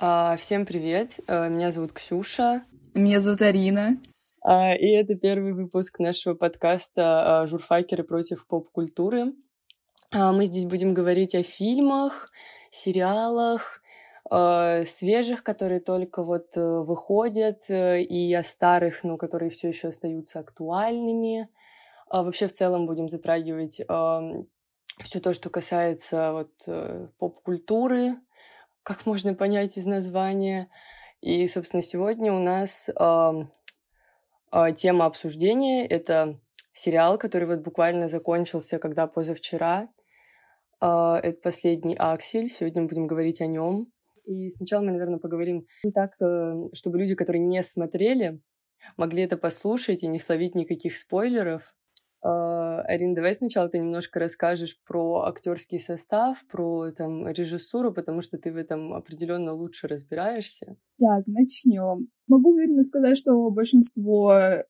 А, всем привет, а, меня зовут Ксюша. Меня зовут Арина. А, и это первый выпуск нашего подкаста «Журфакеры против поп-культуры». Мы здесь будем говорить о фильмах, сериалах, свежих, которые только вот э, выходят, э, и о старых, но которые все еще остаются актуальными. Вообще в целом будем затрагивать все то, что касается вот э, поп-культуры, как можно понять из названия. И, собственно, сегодня у нас э, э, тема обсуждения — это сериал, который вот буквально закончился, когда позавчера. Э, это последний «Аксель». Сегодня мы будем говорить о нем. И сначала мы, наверное, поговорим так, э, чтобы люди, которые не смотрели, могли это послушать и не словить никаких спойлеров. А, Арина, давай сначала ты немножко расскажешь про актерский состав, про там режиссуру, потому что ты в этом определенно лучше разбираешься. Так, начнем. Могу уверенно сказать, что большинство э,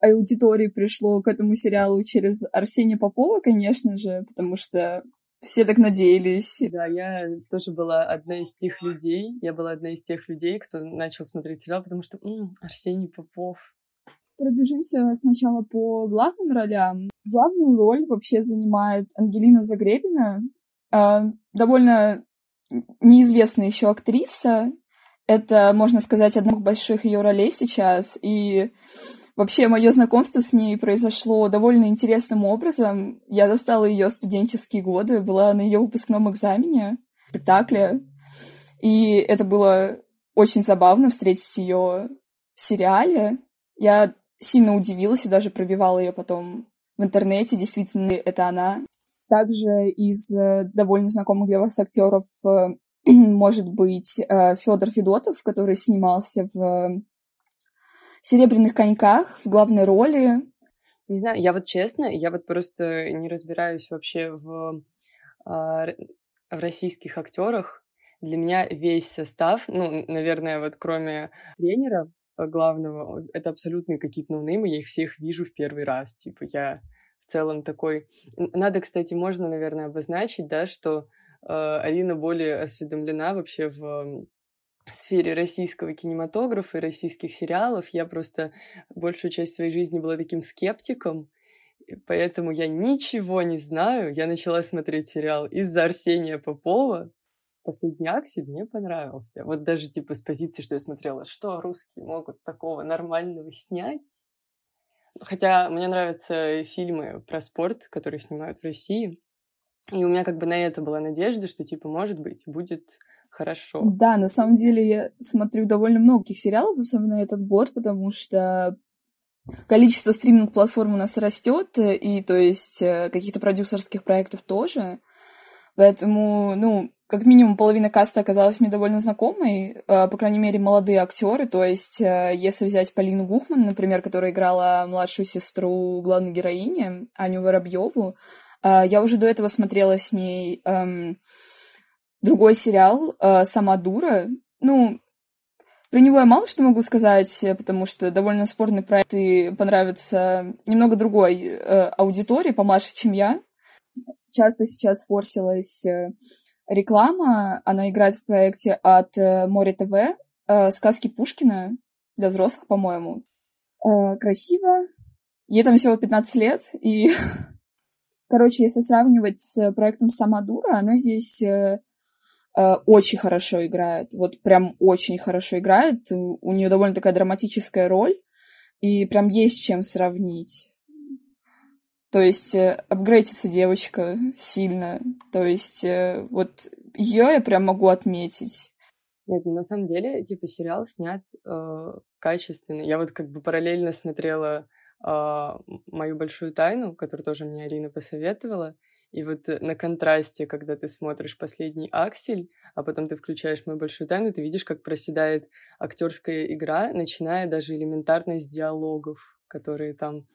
аудитории пришло к этому сериалу через Арсения Попова, конечно же, потому что все так надеялись. Да, я тоже была одна из тех людей. Я была одна из тех людей, кто начал смотреть сериал, потому что м-м, Арсений Попов, Пробежимся сначала по главным ролям. Главную роль вообще занимает Ангелина Загребина, э, довольно неизвестная еще актриса. Это, можно сказать, одна из больших ее ролей сейчас. И вообще мое знакомство с ней произошло довольно интересным образом. Я достала ее студенческие годы, была на ее выпускном экзамене, спектакле. И это было очень забавно встретить ее в сериале. Я сильно удивилась и даже пробивала ее потом в интернете. Действительно, это она. Также из э, довольно знакомых для вас актеров э, может быть э, Федор Федотов, который снимался в Серебряных коньках в главной роли. Не знаю, я вот честно, я вот просто не разбираюсь вообще в, в российских актерах. Для меня весь состав, ну, наверное, вот кроме тренера, главного, это абсолютные какие-то ноунеймы, я их всех вижу в первый раз, типа я в целом такой... Надо, кстати, можно, наверное, обозначить, да, что э, Алина более осведомлена вообще в сфере российского кинематографа и российских сериалов. Я просто большую часть своей жизни была таким скептиком, поэтому я ничего не знаю. Я начала смотреть сериал из-за Арсения Попова, последний Аксель мне понравился. Вот даже типа с позиции, что я смотрела, что русские могут такого нормального снять. Хотя мне нравятся фильмы про спорт, которые снимают в России. И у меня как бы на это была надежда, что типа, может быть, будет хорошо. Да, на самом деле я смотрю довольно много таких сериалов, особенно этот год, потому что количество стриминг-платформ у нас растет, и то есть э, каких-то продюсерских проектов тоже. Поэтому, ну, как минимум половина каста оказалась мне довольно знакомой, э, по крайней мере, молодые актеры. То есть, э, если взять Полину Гухман, например, которая играла младшую сестру главной героини, Аню Воробьеву, э, я уже до этого смотрела с ней эм, другой сериал «Сама дура». Ну, про него я мало что могу сказать, потому что довольно спорный проект и понравится немного другой э, аудитории, помладше, чем я. Часто сейчас форсилась реклама, она играет в проекте от э, Море ТВ, э, сказки Пушкина для взрослых, по-моему. Э, красиво. Ей там всего 15 лет, и... Короче, если сравнивать с проектом «Сама дура», она здесь очень хорошо играет. Вот прям очень хорошо играет. У нее довольно такая драматическая роль, и прям есть чем сравнить. То есть э, апгрейдится девочка сильно. То есть э, вот ее я прям могу отметить. Нет, ну, на самом деле, типа, сериал снят э, качественно. Я вот как бы параллельно смотрела э, «Мою большую тайну», которую тоже мне Арина посоветовала. И вот на контрасте, когда ты смотришь последний аксель, а потом ты включаешь мою большую тайну, ты видишь, как проседает актерская игра, начиная даже элементарно с диалогов, которые там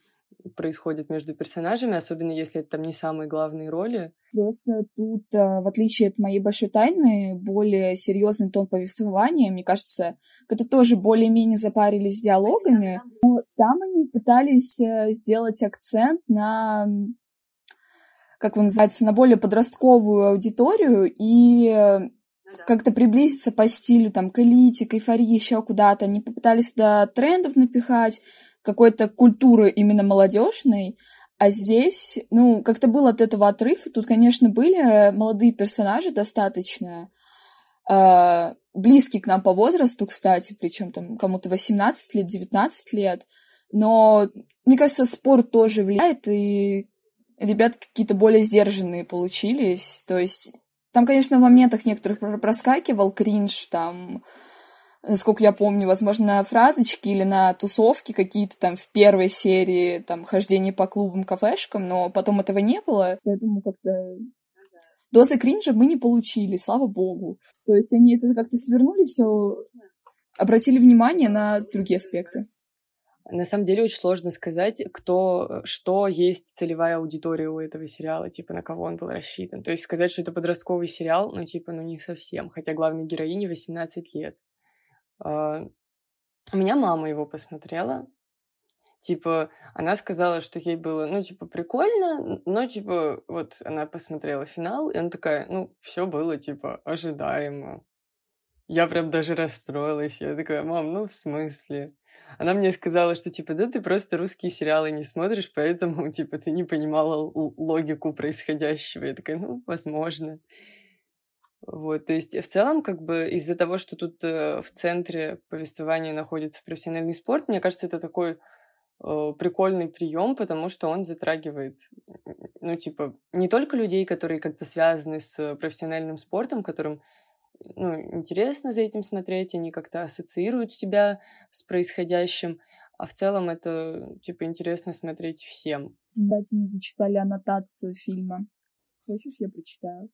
происходит между персонажами, особенно если это там не самые главные роли. Просто тут, а, в отличие от моей большой тайны, более серьезный тон повествования, мне кажется, это тоже более-менее запарились с диалогами, но там они пытались э, сделать акцент на как он называется, на более подростковую аудиторию. И как-то приблизиться по стилю, там, к элите, к эйфории, еще куда-то. Они попытались туда трендов напихать, какой-то культуры именно молодежной, а здесь, ну, как-то был от этого отрыв. Тут, конечно, были молодые персонажи достаточно, э, близкие к нам по возрасту, кстати, причем там кому-то 18 лет, 19 лет. Но, мне кажется, спорт тоже влияет, и ребята какие-то более сдержанные получились. То есть там, конечно, в моментах некоторых проскакивал кринж, там, сколько я помню, возможно, фразочки или на тусовки какие-то там в первой серии, там, хождение по клубам, кафешкам, но потом этого не было, поэтому как-то дозы кринжа мы не получили, слава богу. То есть они это как-то свернули все, обратили внимание на другие аспекты. На самом деле очень сложно сказать, кто, что есть целевая аудитория у этого сериала, типа на кого он был рассчитан. То есть сказать, что это подростковый сериал, ну типа, ну не совсем. Хотя главной героине 18 лет. Uh, у меня мама его посмотрела. Типа, она сказала, что ей было, ну, типа, прикольно, но, типа, вот она посмотрела финал, и она такая, ну, все было, типа, ожидаемо. Я прям даже расстроилась. Я такая, мам, ну, в смысле? Она мне сказала, что, типа, да, ты просто русские сериалы не смотришь, поэтому, типа, ты не понимала логику происходящего. Я такая, ну, возможно. Вот, то есть в целом, как бы из-за того, что тут э, в центре повествования находится профессиональный спорт, мне кажется, это такой э, прикольный прием, потому что он затрагивает, ну, типа, не только людей, которые как-то связаны с профессиональным спортом, которым ну, интересно за этим смотреть, они как-то ассоциируют себя с происходящим, а в целом это, типа, интересно смотреть всем. Кстати, не зачитали аннотацию фильма. Хочешь, я прочитаю?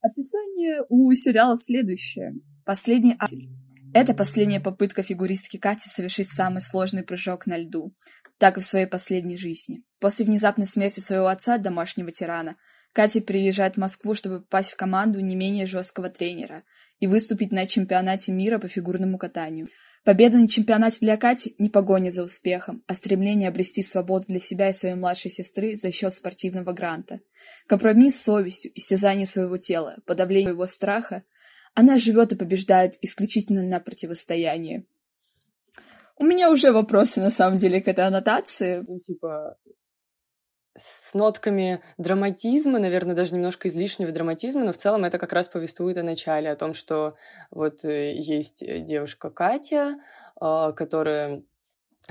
Описание у сериала следующее. Последний аксель. Это последняя попытка фигуристки Кати совершить самый сложный прыжок на льду, так и в своей последней жизни. После внезапной смерти своего отца, домашнего тирана, Катя приезжает в Москву, чтобы попасть в команду не менее жесткого тренера и выступить на чемпионате мира по фигурному катанию. Победа на чемпионате для Кати – не погоня за успехом, а стремление обрести свободу для себя и своей младшей сестры за счет спортивного гранта. Компромисс с совестью, истязание своего тела, подавление его страха – она живет и побеждает исключительно на противостоянии. У меня уже вопросы, на самом деле, к этой аннотации. Ну, типа, с нотками драматизма, наверное, даже немножко излишнего драматизма, но в целом это как раз повествует о начале, о том, что вот э, есть девушка Катя, а, которая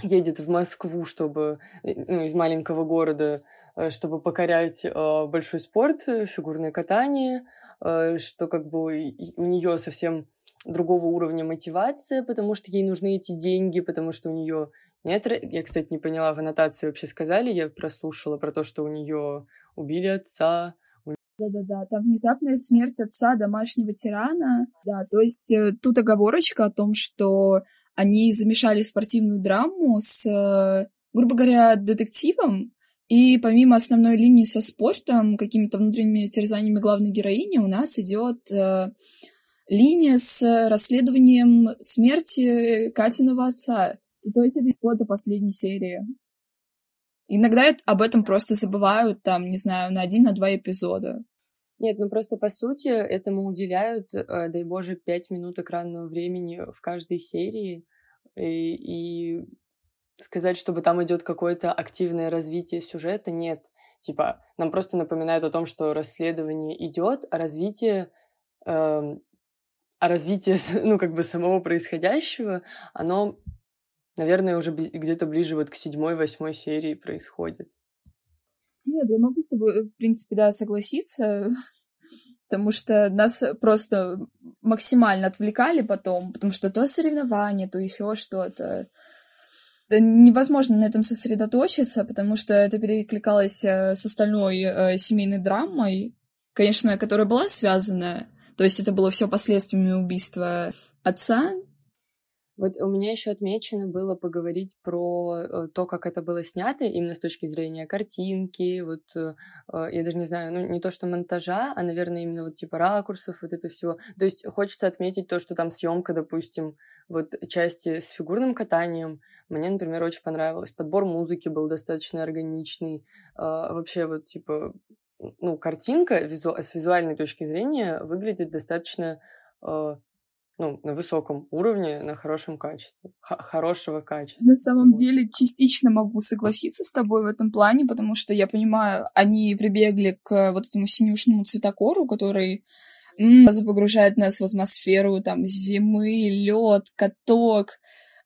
едет в Москву, чтобы э, ну, из маленького города, э, чтобы покорять а, большой спорт, фигурное катание, что как бы у нее совсем другого уровня мотивация, потому что ей нужны эти деньги, потому что у нее нет, я, кстати, не поняла, в аннотации вообще сказали, я прослушала про то, что у нее убили отца. Да-да-да, там внезапная смерть отца домашнего тирана. Да, то есть э, тут оговорочка о том, что они замешали спортивную драму с, э, грубо говоря, детективом, и помимо основной линии со спортом, какими-то внутренними терзаниями главной героини, у нас идет э, линия с расследованием смерти Катиного отца. И то есть это вплоть до последней серии. Иногда об этом просто забывают, там, не знаю, на один, на два эпизода. Нет, ну просто по сути этому уделяют, э, дай боже, пять минут экранного времени в каждой серии. И, и сказать, чтобы там идет какое-то активное развитие сюжета, нет. Типа, нам просто напоминают о том, что расследование идет, а развитие, э, а развитие, ну, как бы самого происходящего, оно Наверное, уже где-то ближе вот к седьмой-восьмой серии происходит. Нет, я могу с тобой, в принципе, да, согласиться, потому что нас просто максимально отвлекали потом, потому что то соревнование, то еще что-то. Да невозможно на этом сосредоточиться, потому что это перекликалось э, с остальной э, семейной драмой, конечно, которая была связана, то есть это было все последствиями убийства отца, вот у меня еще отмечено было поговорить про э, то, как это было снято, именно с точки зрения картинки, вот э, э, я даже не знаю, ну не то что монтажа, а, наверное, именно вот типа ракурсов, вот это все. То есть хочется отметить то, что там съемка, допустим, вот части с фигурным катанием, мне, например, очень понравилось. Подбор музыки был достаточно органичный. Вообще вот типа, ну, картинка визу... с визуальной точки зрения выглядит достаточно ну, на высоком уровне, на хорошем качестве, х- хорошего качества. На самом вот. деле, частично могу согласиться с тобой в этом плане, потому что я понимаю, они прибегли к вот этому синюшному цветокору, который сразу погружает нас в атмосферу там зимы, лед, каток,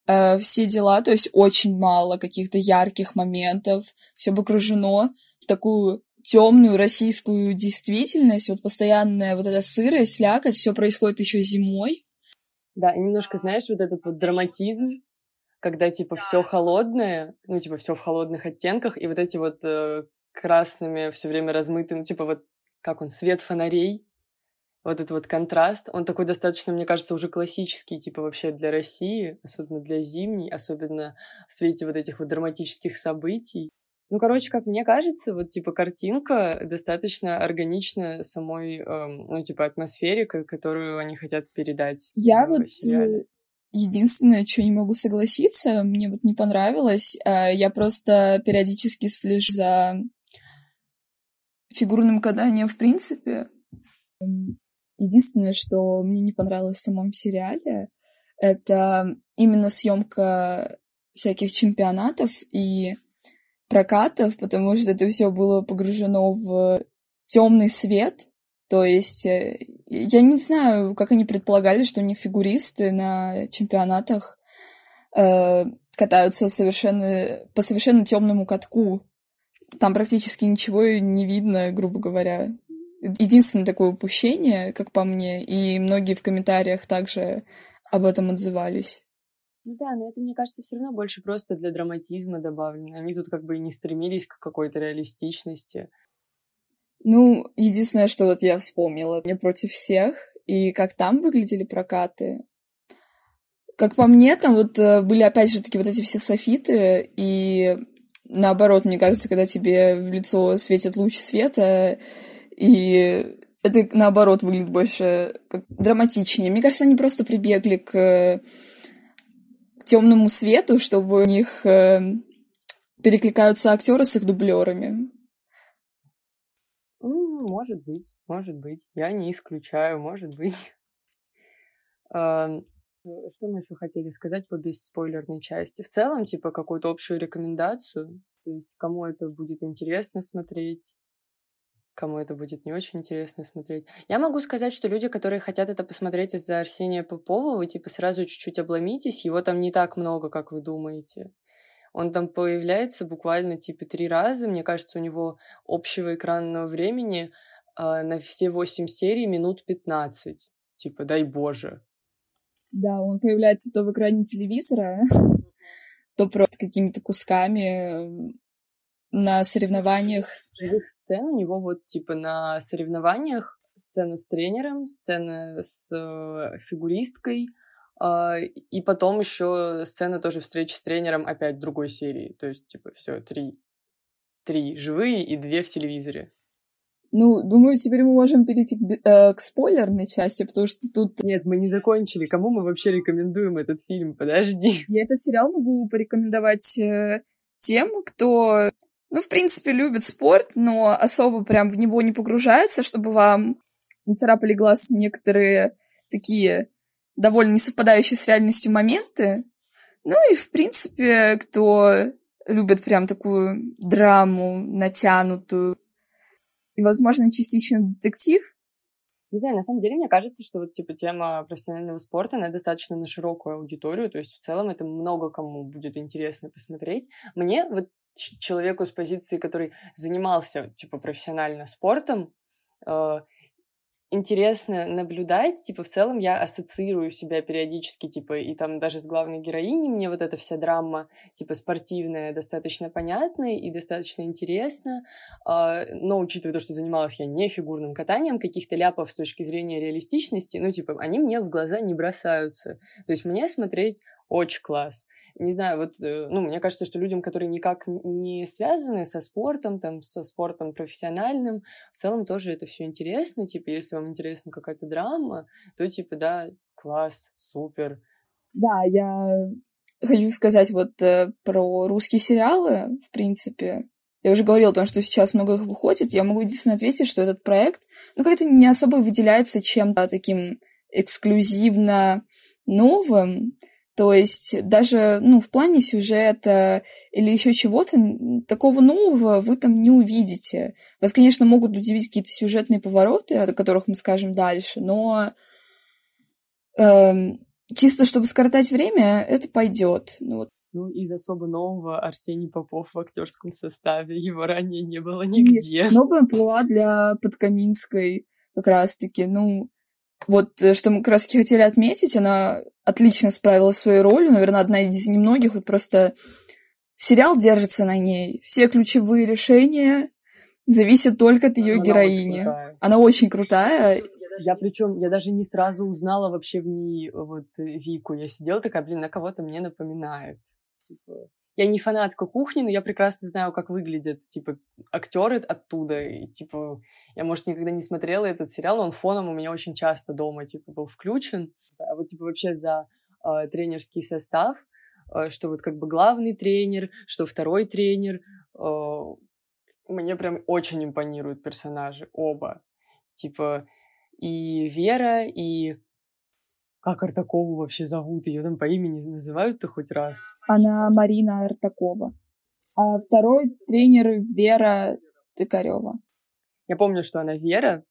э, все дела, то есть очень мало каких-то ярких моментов, все погружено в такую темную российскую действительность, вот постоянная вот эта сырость, слякоть, все происходит еще зимой, да, и немножко, знаешь, вот этот вот драматизм, когда типа да. все холодное, ну типа все в холодных оттенках, и вот эти вот э, красными все время размытые, ну типа вот как он, свет фонарей, вот этот вот контраст, он такой достаточно, мне кажется, уже классический, типа вообще для России, особенно для зимней, особенно в свете вот этих вот драматических событий. Ну, короче, как мне кажется, вот, типа, картинка достаточно органична самой, эм, ну, типа, атмосфере, которую они хотят передать. Я вот сериале. Э, единственное, что не могу согласиться, мне вот не понравилось, э, я просто периодически слежу за фигурным катанием в принципе. Единственное, что мне не понравилось в самом сериале, это именно съемка всяких чемпионатов и прокатов, потому что это все было погружено в темный свет. То есть э, я не знаю, как они предполагали, что у них фигуристы на чемпионатах э, катаются совершенно по совершенно темному катку. Там практически ничего не видно, грубо говоря. Единственное такое упущение, как по мне, и многие в комментариях также об этом отзывались. Ну да, но это, мне кажется, все равно больше просто для драматизма добавлено. Они тут как бы и не стремились к какой-то реалистичности. Ну, единственное, что вот я вспомнила, не против всех, и как там выглядели прокаты. Как по мне, там вот э, были опять же таки вот эти все софиты, и наоборот, мне кажется, когда тебе в лицо светит луч света, и это наоборот выглядит больше как драматичнее. Мне кажется, они просто прибегли к темному свету, чтобы у них э, перекликаются актеры с их дублерами. Может быть, может быть. Я не исключаю, может быть. Что мы еще хотели сказать по бесспойлерной части? В целом, типа, какую-то общую рекомендацию, то есть кому это будет интересно смотреть, кому это будет не очень интересно смотреть. Я могу сказать, что люди, которые хотят это посмотреть из-за Арсения Попова, вы типа сразу чуть-чуть обломитесь, его там не так много, как вы думаете. Он там появляется буквально типа три раза. Мне кажется, у него общего экранного времени э, на все восемь серий минут 15. Типа, дай боже. Да, он появляется то в экране телевизора, то просто какими-то кусками на соревнованиях. Живых сцен у него вот типа на соревнованиях сцена с тренером, сцена с э, фигуристкой, э, и потом еще сцена тоже встречи с тренером опять другой серии. То есть, типа, все, три. Три живые и две в телевизоре. Ну, думаю, теперь мы можем перейти к, э, к спойлерной части, потому что тут... Нет, мы не закончили. Кому мы вообще рекомендуем этот фильм? Подожди. Я этот сериал могу порекомендовать э, тем, кто ну, в принципе, любит спорт, но особо прям в него не погружается, чтобы вам не царапали глаз некоторые такие довольно несовпадающие с реальностью моменты. Ну и, в принципе, кто любит прям такую драму натянутую и, возможно, частично детектив, не знаю, на самом деле, мне кажется, что вот, типа, тема профессионального спорта, она достаточно на широкую аудиторию, то есть в целом это много кому будет интересно посмотреть. Мне вот человеку с позиции, который занимался, типа, профессионально спортом, э, интересно наблюдать, типа, в целом я ассоциирую себя периодически, типа, и там даже с главной героиней мне вот эта вся драма, типа, спортивная, достаточно понятная и достаточно интересна, а, но учитывая то, что занималась я не фигурным катанием, каких-то ляпов с точки зрения реалистичности, ну, типа, они мне в глаза не бросаются. То есть мне смотреть очень класс. Не знаю, вот, э, ну, мне кажется, что людям, которые никак не связаны со спортом, там, со спортом профессиональным, в целом тоже это все интересно. Типа, если вам интересна какая-то драма, то, типа, да, класс, супер. Да, я хочу сказать вот э, про русские сериалы, в принципе. Я уже говорила о том, что сейчас много их выходит. Я могу единственно ответить, что этот проект, ну, как-то не особо выделяется чем-то таким эксклюзивно новым, то есть даже ну, в плане сюжета или еще чего-то такого нового вы там не увидите. Вас, конечно, могут удивить какие-то сюжетные повороты, о которых мы скажем дальше, но э, чисто чтобы скоротать время, это пойдет. Ну, вот. ну, из особо нового Арсений Попов в актерском составе. Его ранее не было нигде. Нет, новая амплуа для Подкаминской как раз-таки. Ну, вот э, что мы как раз хотели отметить, она отлично справилась своей ролью, наверное, одна из немногих, вот просто сериал держится на ней. Все ключевые решения зависят только от ее героини. Очень она очень крутая. Я причем, я даже не сразу узнала вообще в ней вот Вику. Я сидела такая, блин, на кого-то мне напоминает. Типа, я не фанатка кухни, но я прекрасно знаю, как выглядят, типа, актеры оттуда. И, типа, я, может, никогда не смотрела этот сериал, но он фоном у меня очень часто дома, типа, был включен. А вот, типа, вообще за э, тренерский состав, э, что вот как бы главный тренер, что второй тренер, э, мне прям очень импонируют персонажи, оба. Типа, и Вера, и как Артакову вообще зовут? Ее там по имени называют-то хоть раз? Она Марина Артакова. А второй тренер Вера Тыкарева. Я помню, что она Вера,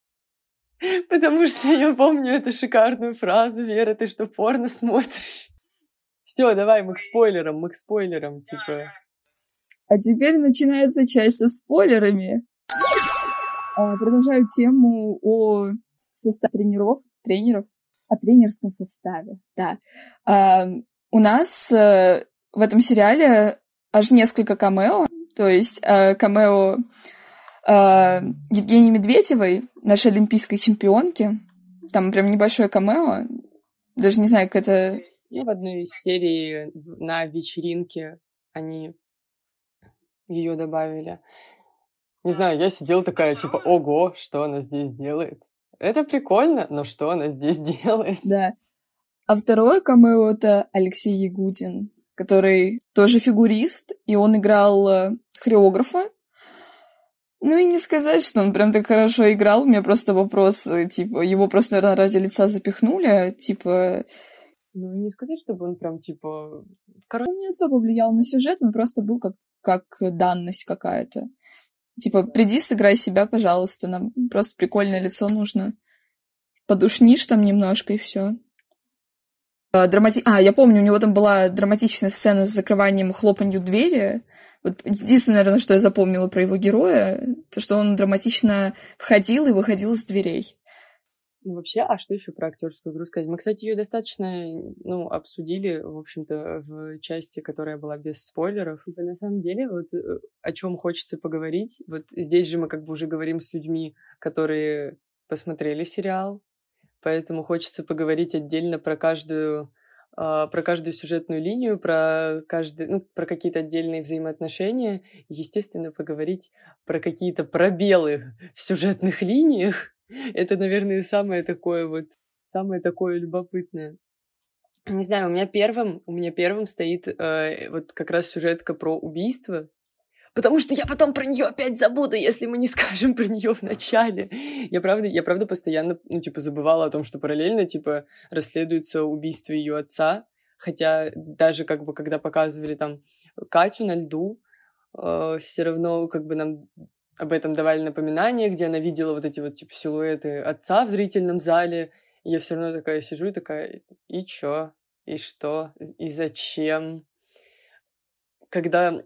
потому что я помню эту шикарную фразу «Вера, ты что, порно смотришь?» Все, давай, мы к спойлерам, мы к спойлерам, типа. А теперь начинается часть со спойлерами. А, продолжаю тему о составе тренеров, тренеров о тренерском составе, да. А, у нас а, в этом сериале аж несколько камео, то есть а, камео а, Евгении Медведевой, нашей олимпийской чемпионки, там прям небольшое камео, даже не знаю, как это... И в одной из серий на вечеринке они ее добавили. Не знаю, я сидела такая, типа, ого, что она здесь делает? Это прикольно, но что она здесь делает? Да. А второе камео — это Алексей Ягудин, который тоже фигурист, и он играл э, хореографа. Ну и не сказать, что он прям так хорошо играл. У меня просто вопрос, э, типа, его просто, наверное, ради лица запихнули, типа... Ну, не сказать, чтобы он прям, типа... Короче, он не особо влиял на сюжет, он просто был как, как данность какая-то. Типа, приди, сыграй себя, пожалуйста, нам просто прикольное лицо нужно. Подушнишь там немножко, и все. А, драмати... а, я помню, у него там была драматичная сцена с закрыванием хлопанью двери. Вот единственное, наверное, что я запомнила про его героя, то, что он драматично входил и выходил из дверей. Ну, вообще, а что еще про актерскую игру сказать? Мы, кстати, ее достаточно, ну, обсудили, в общем-то, в части, которая была без спойлеров. И на самом деле, вот э, о чем хочется поговорить. Вот здесь же мы как бы уже говорим с людьми, которые посмотрели сериал, поэтому хочется поговорить отдельно про каждую а, про каждую сюжетную линию, про каждый, ну, про какие-то отдельные взаимоотношения, естественно, поговорить про какие-то пробелы в сюжетных линиях, это, наверное, самое такое вот, самое такое любопытное. Не знаю, у меня первым, у меня первым стоит э, вот как раз сюжетка про убийство, потому что я потом про нее опять забуду, если мы не скажем про нее в начале. Я правда, я правда постоянно, ну, типа, забывала о том, что параллельно, типа, расследуется убийство ее отца, хотя даже, как бы, когда показывали там Катю на льду, э, все равно, как бы, нам об этом давали напоминания, где она видела вот эти вот типа силуэты отца в зрительном зале. И я все равно такая сижу и такая, и чё? И что? И зачем? Когда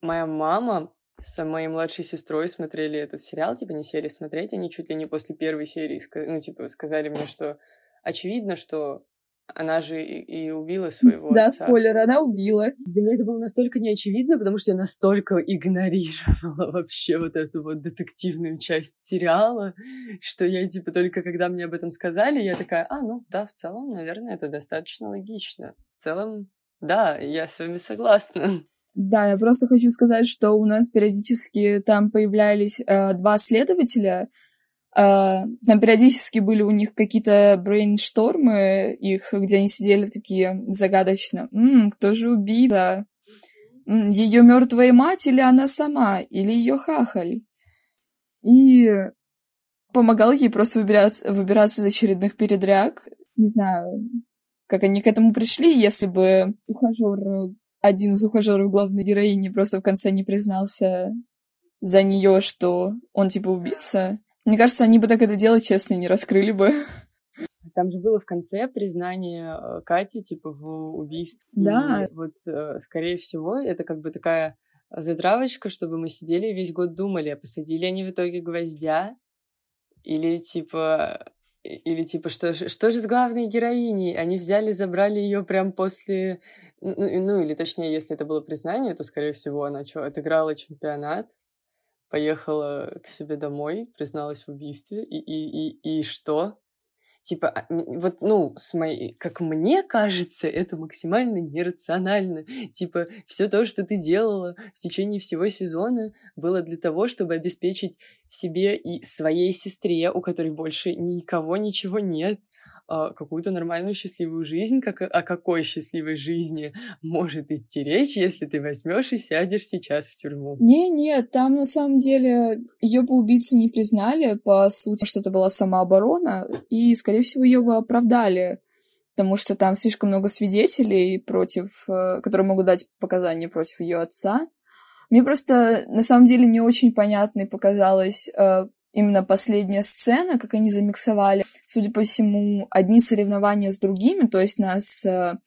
моя мама с моей младшей сестрой смотрели этот сериал, типа не сели смотреть, они чуть ли не после первой серии, ну, типа, сказали мне, что очевидно, что она же и, и убила своего да, отца. Да, спойлер, она убила. Для меня это было настолько неочевидно, потому что я настолько игнорировала вообще вот эту вот детективную часть сериала, что я, типа, только когда мне об этом сказали, я такая, а, ну, да, в целом, наверное, это достаточно логично. В целом, да, я с вами согласна. Да, я просто хочу сказать, что у нас периодически там появлялись э, два следователя, там периодически были у них какие-то брейнштормы их, где они сидели такие загадочно. М-м, кто же убита? Ее мертвая мать или она сама? Или ее хахаль? И помогал ей просто выбираться, выбираться из очередных передряг. Не знаю, как они к этому пришли, если бы ухажер, один из ухажеров главной героини просто в конце не признался за нее, что он типа убийца. Мне кажется, они бы так это дело честно не раскрыли бы. Там же было в конце признание э, Кати, типа, в убийстве. Да. И вот, э, скорее всего, это как бы такая затравочка, чтобы мы сидели и весь год думали, а посадили они в итоге гвоздя? Или, типа, или типа, что, что же с главной героиней? Они взяли, забрали ее прям после... Ну, ну, или точнее, если это было признание, то, скорее всего, она что, отыграла чемпионат, поехала к себе домой, призналась в убийстве, и, и, и, и что? Типа, а, вот, ну, с моей, как мне кажется, это максимально нерационально. Типа, все то, что ты делала в течение всего сезона, было для того, чтобы обеспечить себе и своей сестре, у которой больше никого ничего нет, какую-то нормальную счастливую жизнь, как, о какой счастливой жизни может идти речь, если ты возьмешь и сядешь сейчас в тюрьму? Не, не, там на самом деле ее бы убийцы не признали, по сути, что это была самооборона, и, скорее всего, ее бы оправдали потому что там слишком много свидетелей против, э, которые могут дать показания против ее отца. Мне просто на самом деле не очень понятной показалась э, именно последняя сцена, как они замиксовали, судя по всему, одни соревнования с другими, то есть нас, э,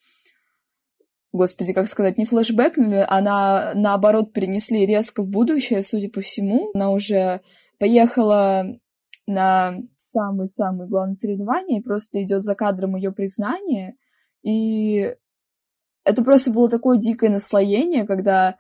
господи, как сказать, не флешбэкнули, а на, наоборот перенесли резко в будущее, судя по всему. Она уже поехала на самые-самые главные соревнования, и просто идет за кадром ее признание, и это просто было такое дикое наслоение, когда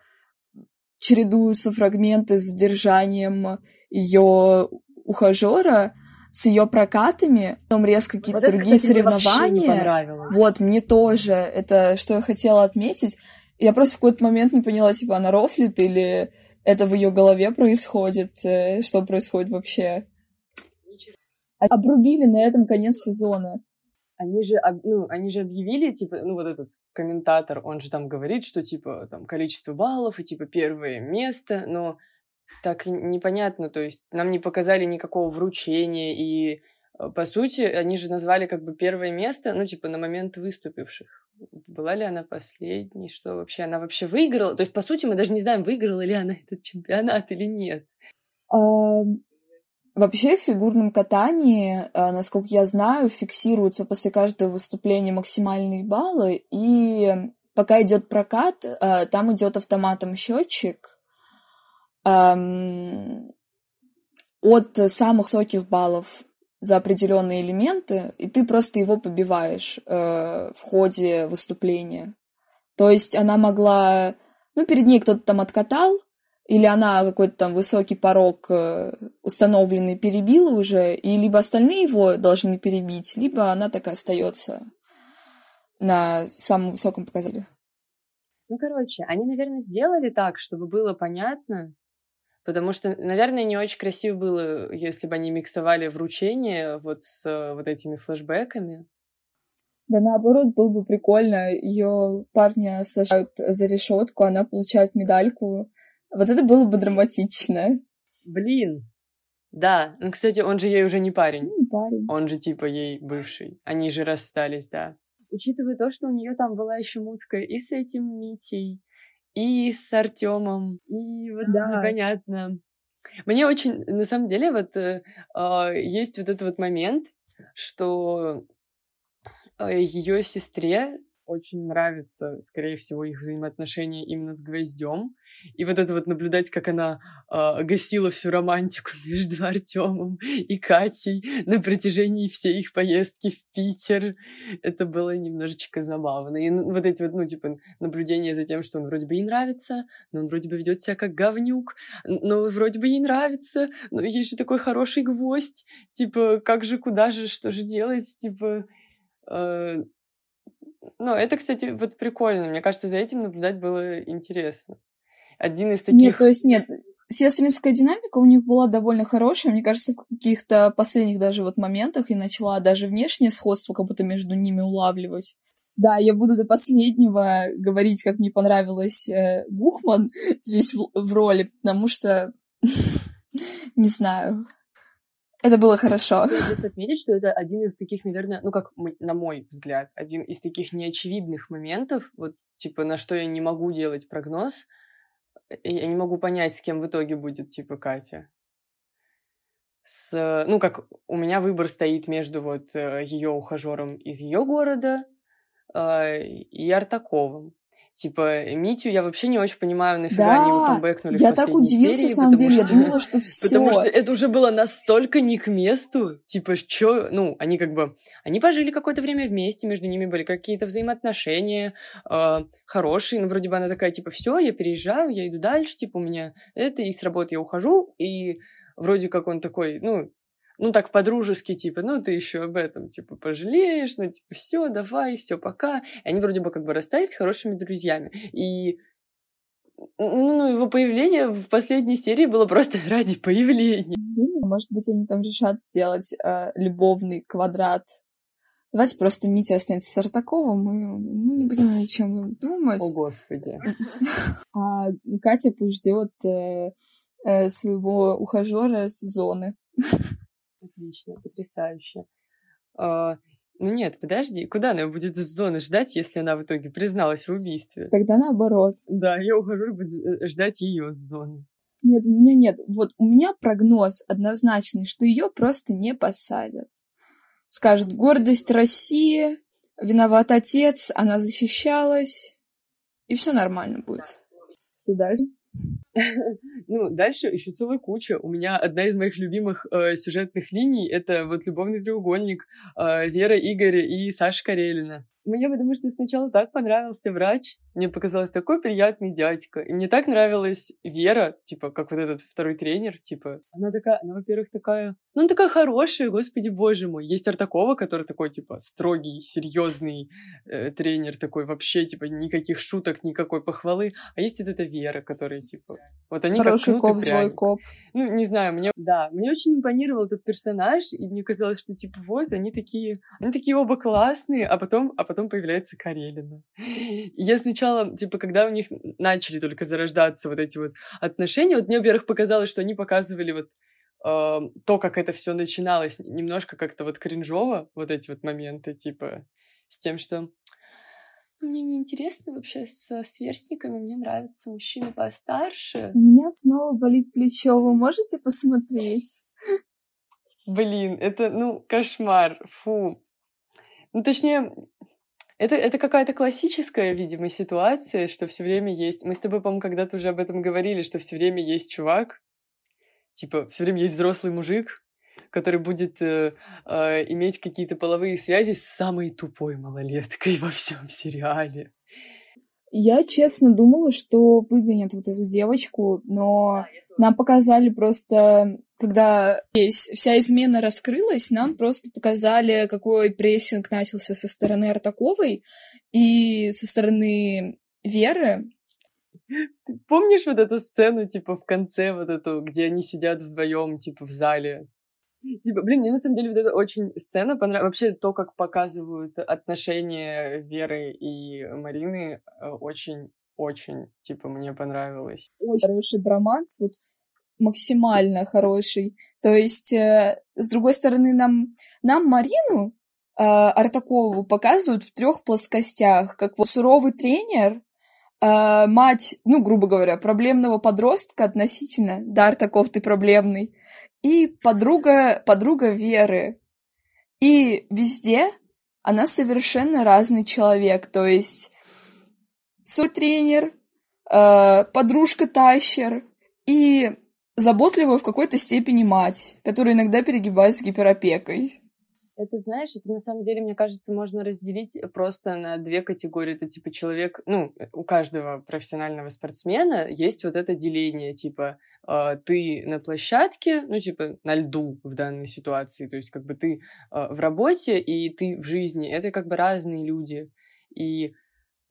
чередуются фрагменты с задержанием ее ухажера, с ее прокатами, потом резко какие-то вот другие кстати, соревнования. Вот, мне тоже. Это что я хотела отметить. Я просто в какой-то момент не поняла, типа, она рофлит или это в ее голове происходит, э, что происходит вообще. Обрубили на этом конец сезона. Они же, ну, они же объявили, типа, ну, вот этот комментатор, он же там говорит, что, типа, там, количество баллов и, типа, первое место, но так непонятно, то есть нам не показали никакого вручения, и, э, по сути, они же назвали как бы первое место, ну, типа, на момент выступивших. Была ли она последней, что вообще, она вообще выиграла? То есть, по сути, мы даже не знаем, выиграла ли она этот чемпионат или нет. Вообще в фигурном катании, э, насколько я знаю, фиксируются после каждого выступления максимальные баллы, и пока идет прокат, э, там идет автоматом счетчик эм, от самых высоких баллов за определенные элементы, и ты просто его побиваешь э, в ходе выступления. То есть она могла, ну, перед ней кто-то там откатал, или она какой-то там высокий порог э, установленный перебила уже, и либо остальные его должны перебить, либо она так и остается на самом высоком показателе. Ну, короче, они, наверное, сделали так, чтобы было понятно, потому что, наверное, не очень красиво было, если бы они миксовали вручение вот с э, вот этими флешбэками. Да наоборот, было бы прикольно. Ее парня сажают за решетку, она получает медальку вот это было бы драматично. Блин. Да, ну, кстати, он же ей уже не парень. Ну, не парень. Он же типа ей бывший. Они же расстались, да. Учитывая то, что у нее там была еще мутка и с этим Митей, и с Артемом, и вот да. непонятно. Мне очень, на самом деле, вот э, э, есть вот этот вот момент, что э, ее сестре очень нравится, скорее всего, их взаимоотношения именно с Гвоздем. И вот это вот наблюдать, как она э, гасила всю романтику между Артемом и Катей на протяжении всей их поездки в Питер, это было немножечко забавно. И вот эти вот, ну, типа, наблюдения за тем, что он вроде бы ей нравится, но он вроде бы ведет себя как говнюк, но вроде бы ей нравится, но есть же такой хороший гвоздь, типа, как же, куда же, что же делать, типа... Э, ну, это, кстати, вот прикольно. Мне кажется, за этим наблюдать было интересно. Один из таких... Нет, то есть нет, сестринская динамика у них была довольно хорошая. Мне кажется, в каких-то последних даже вот моментах и начала даже внешнее сходство как будто между ними улавливать. Да, я буду до последнего говорить, как мне понравилась э, Гухман здесь в, в роли, потому что не знаю. Это было хорошо. Я отметить, что это один из таких, наверное, ну как на мой взгляд, один из таких неочевидных моментов, вот типа на что я не могу делать прогноз, я не могу понять, с кем в итоге будет типа Катя. С, ну как у меня выбор стоит между вот э, ее ухажером из ее города э, и Артаковым. Типа, Митю я вообще не очень понимаю, нафига да, они его камбэкнули я так удивилась, серии, на самом деле, что... я думала, что все. Потому что это уже было настолько не к месту, типа, что, ну, они как бы, они пожили какое-то время вместе, между ними были какие-то взаимоотношения э, хорошие, ну, вроде бы она такая, типа, все, я переезжаю, я иду дальше, типа, у меня это, и с работы я ухожу, и вроде как он такой, ну, ну, так по-дружески, типа, ну, ты еще об этом, типа, пожалеешь, ну, типа, все, давай, все, пока. И они вроде бы как бы расстались хорошими друзьями. И ну, ну, его появление в последней серии было просто ради появления. Может быть, они там решат сделать э, любовный квадрат. Давайте просто Митя останется с Артаковым, мы, мы не будем ни о чем думать. О, Господи. А Катя пусть ждет э, э, своего ухажера с зоны. Отлично, потрясающе. А, ну нет, подожди, куда она будет из зоны ждать, если она в итоге призналась в убийстве? Тогда наоборот. Да, я ухожу э, ждать ее с зоны. Нет, у меня нет. Вот у меня прогноз однозначный, что ее просто не посадят. Скажут, гордость России, виноват отец, она защищалась, и все нормально будет. Что дальше? Ну, дальше еще целая куча. У меня одна из моих любимых э, сюжетных линий — это вот любовный треугольник э, Вера Игоря и Саши Карелина. Мне потому что сначала так понравился врач, мне показалось такой приятный дядька. И мне так нравилась Вера, типа, как вот этот второй тренер, типа. Она такая, она, во-первых, такая... Ну, она такая хорошая, господи боже мой. Есть Артакова, который такой, типа, строгий, серьезный э, тренер, такой вообще, типа, никаких шуток, никакой похвалы. А есть вот эта Вера, которая, типа... Вот они Хороший как коп, злой коп. Ну, не знаю, мне... Да, мне очень импонировал этот персонаж, и мне казалось, что, типа, вот, они такие... Они такие оба классные, а потом, а потом появляется Карелина. И я сначала типа, когда у них начали только зарождаться вот эти вот отношения, вот мне, во-первых, показалось, что они показывали вот э, то, как это все начиналось, немножко как-то вот кринжово, вот эти вот моменты, типа, с тем, что мне неинтересно вообще со сверстниками, мне нравятся мужчины постарше. У меня снова болит плечо, вы можете посмотреть? Блин, это, ну, кошмар, фу. Ну, точнее, это, это какая-то классическая, видимо, ситуация, что все время есть... Мы с тобой, по-моему, когда-то уже об этом говорили, что все время есть чувак, типа, все время есть взрослый мужик, который будет э, э, иметь какие-то половые связи с самой тупой малолеткой во всем сериале. Я честно думала, что выгонят вот эту девочку, но нам показали просто, когда весь, вся измена раскрылась, нам просто показали, какой прессинг начался со стороны Артаковой и со стороны Веры. Ты помнишь вот эту сцену, типа, в конце, вот эту, где они сидят вдвоем, типа, в зале? Типа, блин, мне на самом деле вот эта очень сцена понравилась. Вообще то, как показывают отношения Веры и Марины, э, очень очень, типа, мне понравилось. Очень хороший броманс, вот максимально хороший. То есть, э, с другой стороны, нам, нам Марину э, Артакову показывают в трех плоскостях, как вот суровый тренер, э, мать, ну, грубо говоря, проблемного подростка относительно, да, Артаков, ты проблемный, и подруга, подруга Веры. И везде она совершенно разный человек. То есть свой тренер, э, подружка Тащер и заботливая в какой-то степени мать, которая иногда перегибает с гиперопекой. Это, знаешь, это на самом деле, мне кажется, можно разделить просто на две категории. Это типа человек, ну, у каждого профессионального спортсмена есть вот это деление, типа, э, ты на площадке, ну, типа, на льду в данной ситуации, то есть как бы ты э, в работе и ты в жизни. Это как бы разные люди. И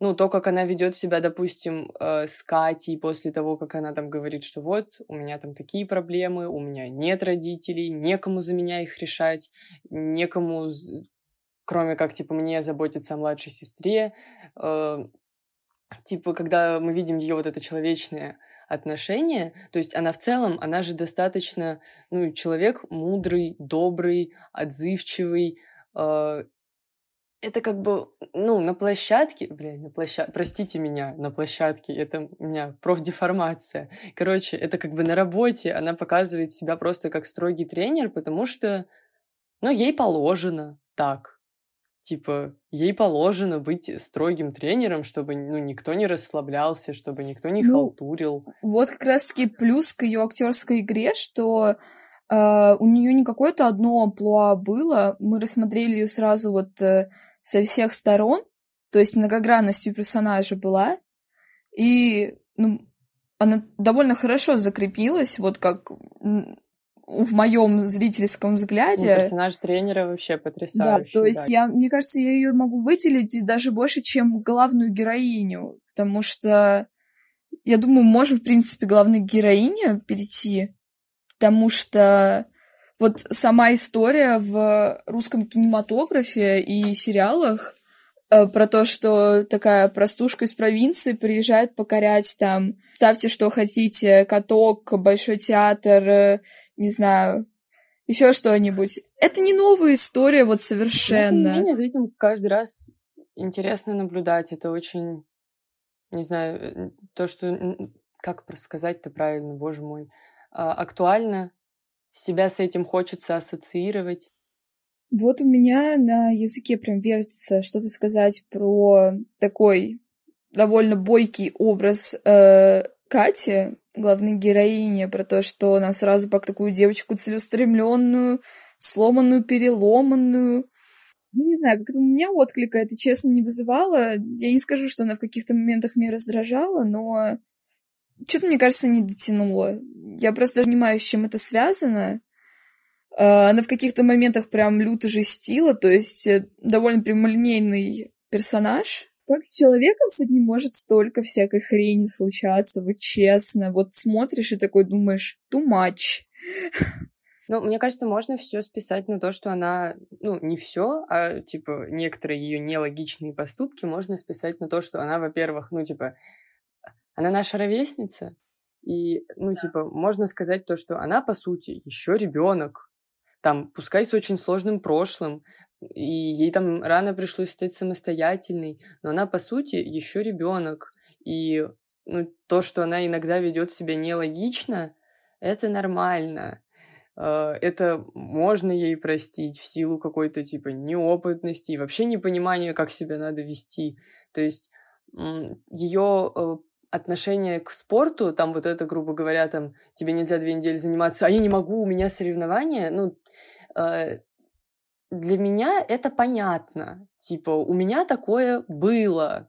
ну, то, как она ведет себя, допустим, э, с Катей после того, как она там говорит, что вот, у меня там такие проблемы, у меня нет родителей, некому за меня их решать, некому, кроме как, типа, мне заботиться о младшей сестре. Э, типа, когда мы видим ее вот это человечное отношения. То есть она в целом, она же достаточно, ну, человек мудрый, добрый, отзывчивый. Э, это как бы, ну, на площадке, блин, на площадке, простите меня, на площадке, это у меня профдеформация. Короче, это как бы на работе она показывает себя просто как строгий тренер, потому что, ну, ей положено так типа, ей положено быть строгим тренером, чтобы ну, никто не расслаблялся, чтобы никто не ну, халтурил. Вот как раз-таки плюс к ее актерской игре, что э, у нее не какое-то одно амплуа было, мы рассмотрели ее сразу вот э, со всех сторон, то есть многогранность у персонажа была, и ну, она довольно хорошо закрепилась, вот как в моем зрительском взгляде. Ну, персонаж тренера вообще потрясающий. Да, то есть да. я, мне кажется, я ее могу выделить даже больше, чем главную героиню, потому что я думаю, можем, в принципе, главной героине перейти, потому что вот сама история в русском кинематографе и сериалах Э, про то, что такая простушка из провинции приезжает покорять там, ставьте что хотите, каток, большой театр, э, не знаю, еще что-нибудь. Это не новая история вот совершенно. Ну, за этим каждый раз интересно наблюдать. Это очень, не знаю, э, то, что, как сказать-то правильно, боже мой, а, актуально. Себя с этим хочется ассоциировать. Вот у меня на языке прям вертится что-то сказать про такой довольно бойкий образ э, Кати, главной героини, про то, что нам сразу как такую девочку целеустремленную, сломанную, переломанную. Ну, не знаю, как у меня отклика это, честно, не вызывало. Я не скажу, что она в каких-то моментах меня раздражала, но что-то, мне кажется, не дотянула. Я просто понимаю, с чем это связано. А, она в каких-то моментах прям люто жестила, то есть э, довольно прямолинейный персонаж. Как с человеком с одним может столько всякой хрени случаться, вот честно. Вот смотришь и такой думаешь, too much. Ну, мне кажется, можно все списать на то, что она, ну, не все, а типа некоторые ее нелогичные поступки можно списать на то, что она, во-первых, ну, типа, она наша ровесница, и, ну, да. типа, можно сказать то, что она, по сути, еще ребенок там, пускай с очень сложным прошлым, и ей там рано пришлось стать самостоятельной, но она, по сути, еще ребенок. И ну, то, что она иногда ведет себя нелогично, это нормально. А, это можно ей простить в силу какой-то типа неопытности и вообще непонимания, как себя надо вести. То есть ее отношение к спорту, там вот это, грубо говоря, там тебе нельзя две недели заниматься, а я не могу, у меня соревнования, ну, э, для меня это понятно. Типа, у меня такое было.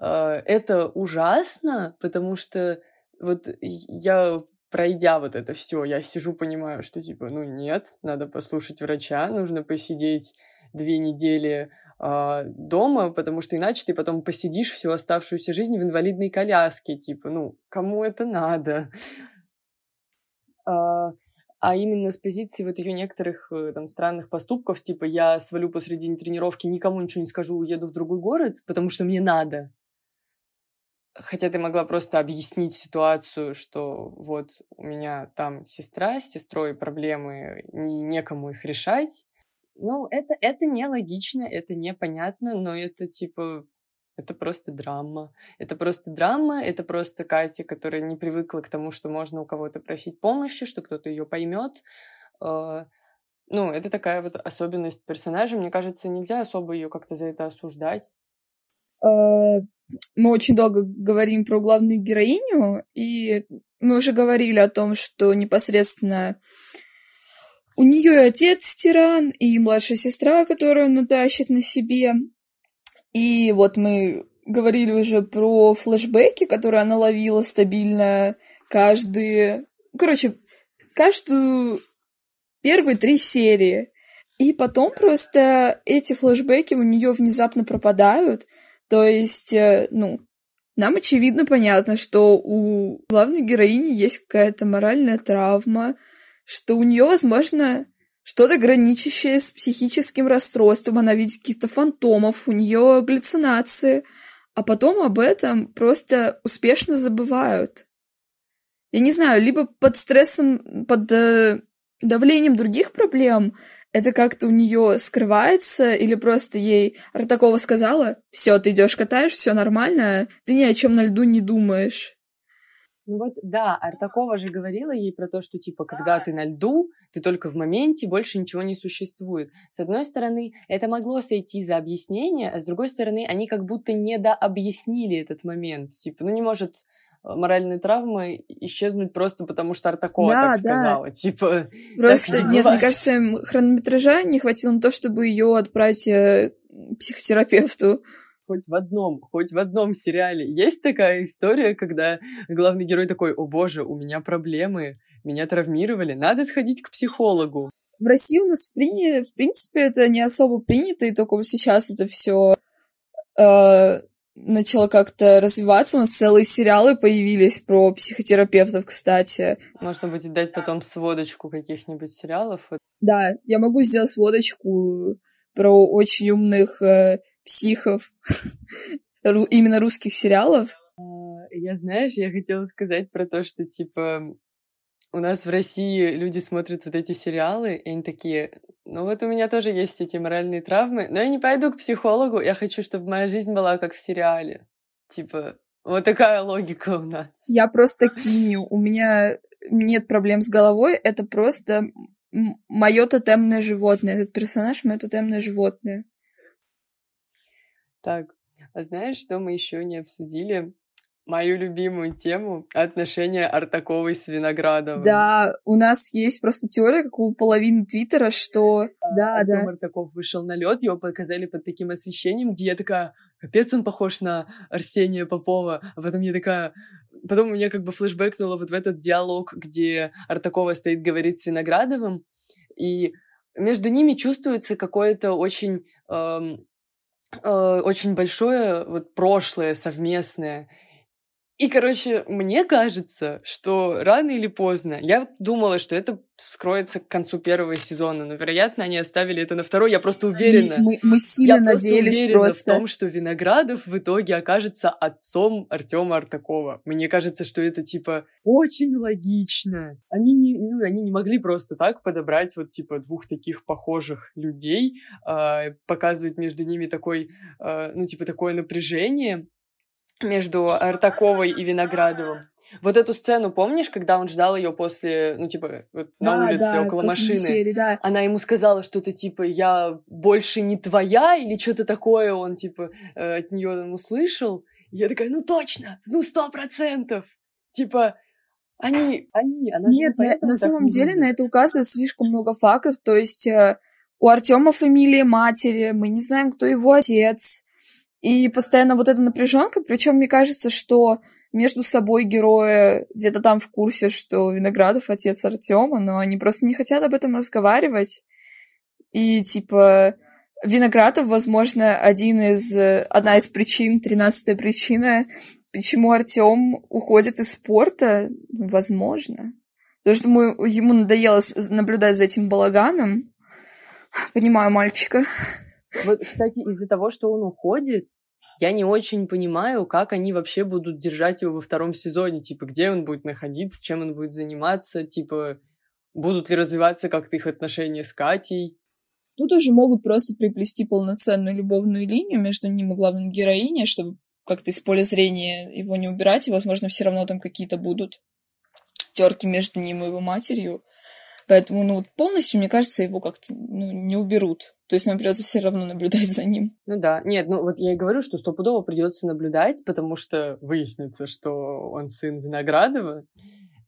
Э, это ужасно, потому что вот я пройдя вот это все, я сижу, понимаю, что типа, ну нет, надо послушать врача, нужно посидеть две недели э, дома, потому что иначе ты потом посидишь всю оставшуюся жизнь в инвалидной коляске, типа, ну, кому это надо? Э, а именно с позиции вот ее некоторых э, там странных поступков, типа я свалю посреди тренировки, никому ничего не скажу, уеду в другой город, потому что мне надо. Хотя ты могла просто объяснить ситуацию, что вот у меня там сестра, с сестрой проблемы, не, некому их решать, ну, это, это нелогично, это непонятно, но это типа это просто драма. Это просто драма, это просто Катя, которая не привыкла к тому, что можно у кого-то просить помощи, что кто-то ее поймет. А, ну, это такая вот особенность персонажа. Мне кажется, нельзя особо ее как-то за это осуждать. А, мы очень долго говорим про главную героиню, и мы уже говорили о том, что непосредственно у нее и отец тиран, и младшая сестра, которую она тащит на себе. И вот мы говорили уже про флешбеки, которые она ловила стабильно каждые... Короче, каждую первые три серии. И потом просто эти флешбеки у нее внезапно пропадают. То есть, э, ну, нам очевидно понятно, что у главной героини есть какая-то моральная травма, что у нее, возможно, что-то граничащее с психическим расстройством, она видит каких-то фантомов, у нее галлюцинации, а потом об этом просто успешно забывают. я не знаю, либо под стрессом, под э, давлением других проблем это как-то у нее скрывается, или просто ей Артакова сказала, все, ты идешь катаешь, все нормально, ты ни о чем на льду не думаешь. Ну вот, да, Артакова же говорила ей про то, что, типа, когда ты на льду, ты только в моменте, больше ничего не существует. С одной стороны, это могло сойти за объяснение, а с другой стороны, они как будто недообъяснили этот момент. Типа, ну не может э, моральные травмы исчезнуть просто потому, что Артакова да, так сказала. Да. Типа, просто, нет, мне кажется, хронометража не хватило на то, чтобы ее отправить э, к психотерапевту хоть в одном, хоть в одном сериале есть такая история, когда главный герой такой, о боже, у меня проблемы, меня травмировали, надо сходить к психологу. В России у нас приня... в принципе это не особо принято, и только сейчас это все э, начало как-то развиваться. У нас целые сериалы появились про психотерапевтов, кстати. Можно будет дать потом сводочку каких-нибудь сериалов. Да, я могу сделать сводочку про очень умных э, психов, именно русских сериалов. А, я, знаешь, я хотела сказать про то, что, типа, у нас в России люди смотрят вот эти сериалы, и они такие, ну вот у меня тоже есть эти моральные травмы, но я не пойду к психологу, я хочу, чтобы моя жизнь была как в сериале. Типа, вот такая логика у нас. Я просто киню, у меня нет проблем с головой, это просто мое тотемное животное. Этот персонаж мое тотемное животное. Так, а знаешь, что мы еще не обсудили? Мою любимую тему — отношения Артаковой с Виноградовым. Да, у нас есть просто теория, как у половины Твиттера, что... А, да, Артем да. Артаков вышел на лед, его показали под таким освещением, где я такая, капец, он похож на Арсения Попова. А потом я такая, потом у меня как бы флешбэкнуло вот в этот диалог, где Артакова стоит, говорит с Виноградовым, и между ними чувствуется какое-то очень эм, Э, очень большое вот прошлое совместное. И, короче, мне кажется, что рано или поздно, я думала, что это вскроется к концу первого сезона, но, вероятно, они оставили это на второй, я просто уверена. Мы, мы сильно я надеялись просто просто. в том, что Виноградов в итоге окажется отцом Артема Артакова. Мне кажется, что это, типа, очень логично. Они не, ну, они не могли просто так подобрать вот, типа, двух таких похожих людей, э, показывать между ними такой, э, ну, типа, такое напряжение, между Артаковой и Виноградовым. Вот эту сцену помнишь, когда он ждал ее после, ну, типа, вот да, на улице, да, около машины? Серии, да. Она ему сказала что-то типа, я больше не твоя, или что-то такое он, типа, э, от нее услышал. И я такая, ну точно, ну сто процентов. Типа, они, они, она Нет, на, на самом деле на это указывает слишком много фактов, то есть э, у Артема фамилия матери, мы не знаем, кто его отец, и постоянно вот эта напряженка, причем мне кажется, что между собой герои где-то там в курсе, что Виноградов отец Артема, но они просто не хотят об этом разговаривать. И типа Виноградов, возможно, один из, одна из причин, тринадцатая причина, почему Артем уходит из спорта, возможно. Потому что ему надоело наблюдать за этим балаганом. Понимаю мальчика. Вот, кстати, из-за того, что он уходит, я не очень понимаю, как они вообще будут держать его во втором сезоне. Типа, где он будет находиться, чем он будет заниматься, типа, будут ли развиваться как-то их отношения с Катей. Тут тоже могут просто приплести полноценную любовную линию между ним и главной героиней, чтобы как-то из поля зрения его не убирать, и, возможно, все равно там какие-то будут терки между ним и его матерью. Поэтому, ну, полностью, мне кажется, его как-то ну, не уберут. То есть нам придется все равно наблюдать за ним. Ну да, нет, ну вот я и говорю, что стопудово придется наблюдать, потому что выяснится, что он сын Виноградова,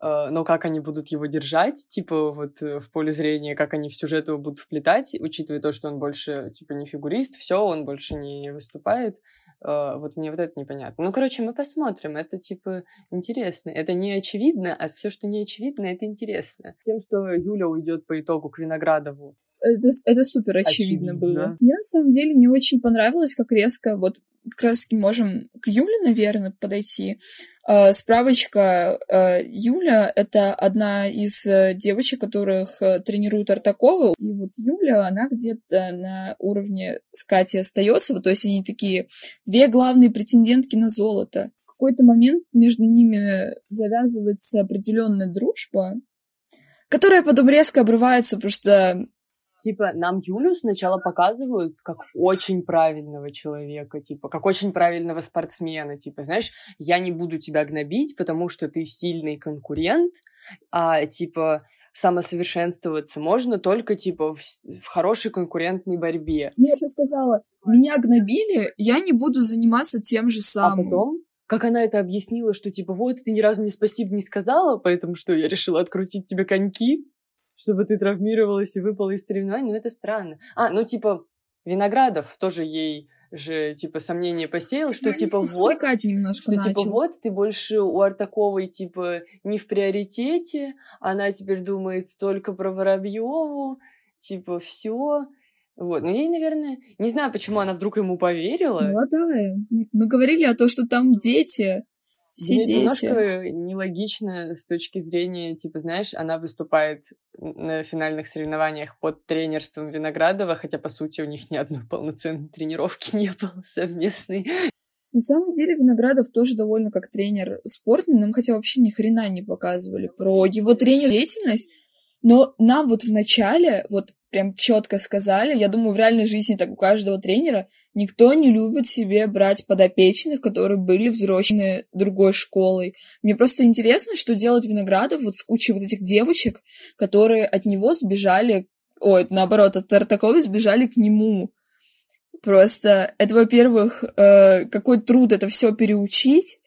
э, но как они будут его держать, типа, вот э, в поле зрения, как они в сюжет его будут вплетать, учитывая то, что он больше, типа, не фигурист, все, он больше не выступает, э, вот мне вот это непонятно. Ну, короче, мы посмотрим, это, типа, интересно. Это не очевидно, а все, что не очевидно, это интересно. Тем, что Юля уйдет по итогу к Виноградову, это, это супер очевидно, очевидно было. Мне на самом деле не очень понравилось, как резко вот как раз таки можем к Юле, наверное, подойти. Э, справочка. Э, Юля — это одна из э, девочек, которых э, тренирует Артакова. И вот Юля, она где-то на уровне с Катей остается. Вот, то есть они такие две главные претендентки на золото какой-то момент между ними завязывается определенная дружба, которая потом резко обрывается, потому что типа, нам Юлю сначала показывают как очень правильного человека, типа, как очень правильного спортсмена, типа, знаешь, я не буду тебя гнобить, потому что ты сильный конкурент, а, типа, самосовершенствоваться можно только, типа, в, в хорошей конкурентной борьбе. Я же сказала, меня гнобили, я не буду заниматься тем же самым. А потом как она это объяснила, что типа вот ты ни разу мне спасибо не сказала, поэтому что я решила открутить тебе коньки чтобы ты травмировалась и выпала из соревнований, ну это странно. А, ну типа Виноградов тоже ей же, типа, сомнение посеял, что, типа, вот, что, типа, вот, ты больше у Артаковой, типа, не в приоритете, она теперь думает только про Воробьеву, типа, все. Вот, ну ей, наверное, не знаю, почему она вдруг ему поверила. Молодая. Мы говорили о том, что там дети, сидеть. Немножко нелогично с точки зрения, типа, знаешь, она выступает на финальных соревнованиях под тренерством Виноградова, хотя, по сути, у них ни одной полноценной тренировки не было совместной. На самом деле Виноградов тоже довольно как тренер спортный, нам хотя вообще ни хрена не показывали про его тренер деятельность, но нам вот в начале, вот прям четко сказали. Я думаю, в реальной жизни так у каждого тренера никто не любит себе брать подопечных, которые были взрослены другой школой. Мне просто интересно, что делать Виноградов вот с кучей вот этих девочек, которые от него сбежали, ой, наоборот, от Тартакова сбежали к нему. Просто это, во-первых, э, какой труд это все переучить,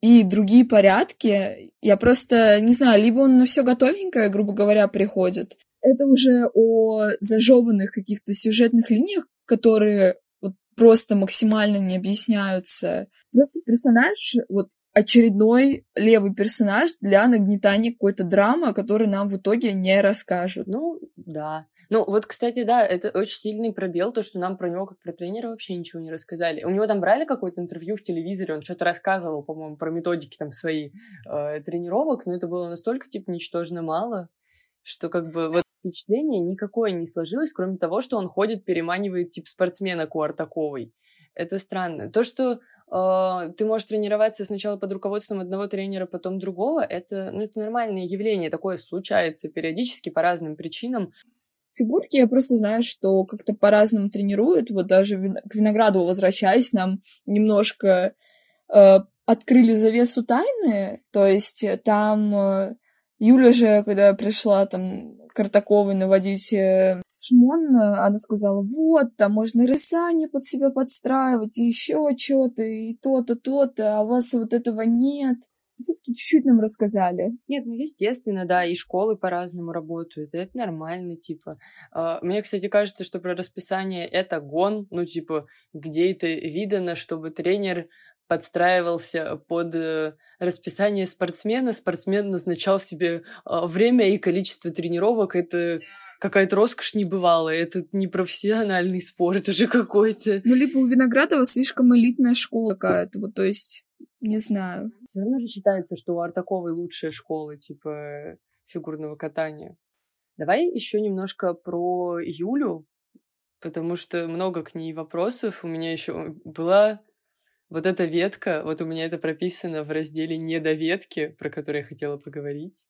и другие порядки. Я просто не знаю, либо он на все готовенькое, грубо говоря, приходит, это уже о зажеванных каких-то сюжетных линиях, которые вот просто максимально не объясняются. Просто персонаж, вот очередной левый персонаж для нагнетания какой-то драмы, которую нам в итоге не расскажут. Ну, да. Ну, вот, кстати, да, это очень сильный пробел, то, что нам про него, как про тренера, вообще ничего не рассказали. У него там брали какое-то интервью в телевизоре, он что-то рассказывал, по-моему, про методики там свои э, тренировок, но это было настолько, типа, ничтожно мало, что как бы вот впечатление никакое не сложилось, кроме того, что он ходит, переманивает тип спортсмена Куартаковой. Это странно. То, что э, ты можешь тренироваться сначала под руководством одного тренера, потом другого, это, ну, это нормальное явление, такое случается периодически по разным причинам. Фигурки я просто знаю, что как-то по-разному тренируют. Вот даже к Виноградову возвращаясь, нам немножко э, открыли завесу тайны. То есть там э, Юля же, когда пришла там Картаковой наводить э, шмон, она сказала, вот, там можно рисание под себя подстраивать, и еще что-то, и то-то, то-то, а у вас вот этого нет. Все-таки чуть-чуть нам рассказали. Нет, ну, естественно, да, и школы по-разному работают, это нормально, типа. А, мне, кстати, кажется, что про расписание это гон, ну, типа, где это видано, чтобы тренер подстраивался под э, расписание спортсмена. Спортсмен назначал себе а, время и количество тренировок. Это какая-то роскошь небывалая. Это не профессиональный спорт уже какой-то. Ну, либо у Виноградова слишком элитная школа какая-то. Вот, то есть, не знаю. Все равно же считается, что у Артаковой лучшая школа, типа, фигурного катания. Давай еще немножко про Юлю, потому что много к ней вопросов. У меня еще была вот эта ветка, вот у меня это прописано в разделе «Недоветки», про который я хотела поговорить.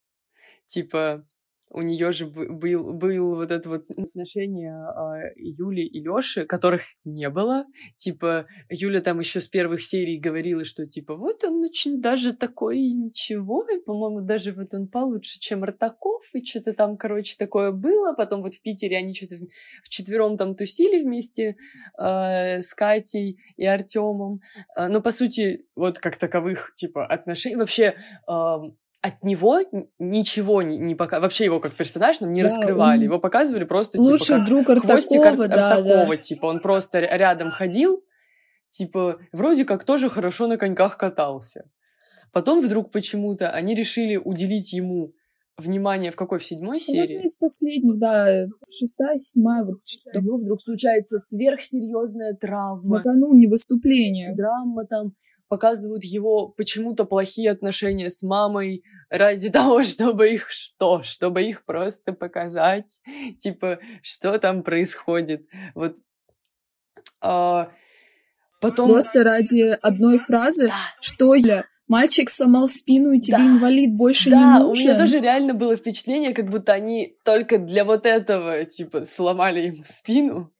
Типа, у нее же был, был вот это вот отношение э, Юли и Лёши, которых не было. Типа, Юля там еще с первых серий говорила, что типа, вот он очень даже такой ничего, и, по-моему, даже вот он получше, чем Ртаков, и что-то там, короче, такое было. Потом вот в Питере они что-то вчетвером там тусили вместе э, с Катей и Артемом. Э, но, по сути, вот как таковых, типа, отношений... Вообще, э, от него ничего не, не пока вообще его как персонаж нам не да, раскрывали, он... его показывали просто типа лучший как друг Артакова, Ар- да, Артакова, да. типа он просто рядом ходил, типа вроде как тоже хорошо на коньках катался. Потом вдруг почему-то они решили уделить ему внимание в какой в седьмой серии? Ну, из последних, да, шестая, седьмая, вот что-то. Вдруг случается сверхсерьезная травма. Накануне выступления. Драма там показывают его почему-то плохие отношения с мамой ради того, чтобы их что? Чтобы их просто показать, типа, что там происходит. Вот а, потом... Просто ради одной фразы, да. что я Мальчик сломал спину, и тебе да. инвалид больше да, не нужен. Да, у меня тоже реально было впечатление, как будто они только для вот этого, типа, сломали ему спину,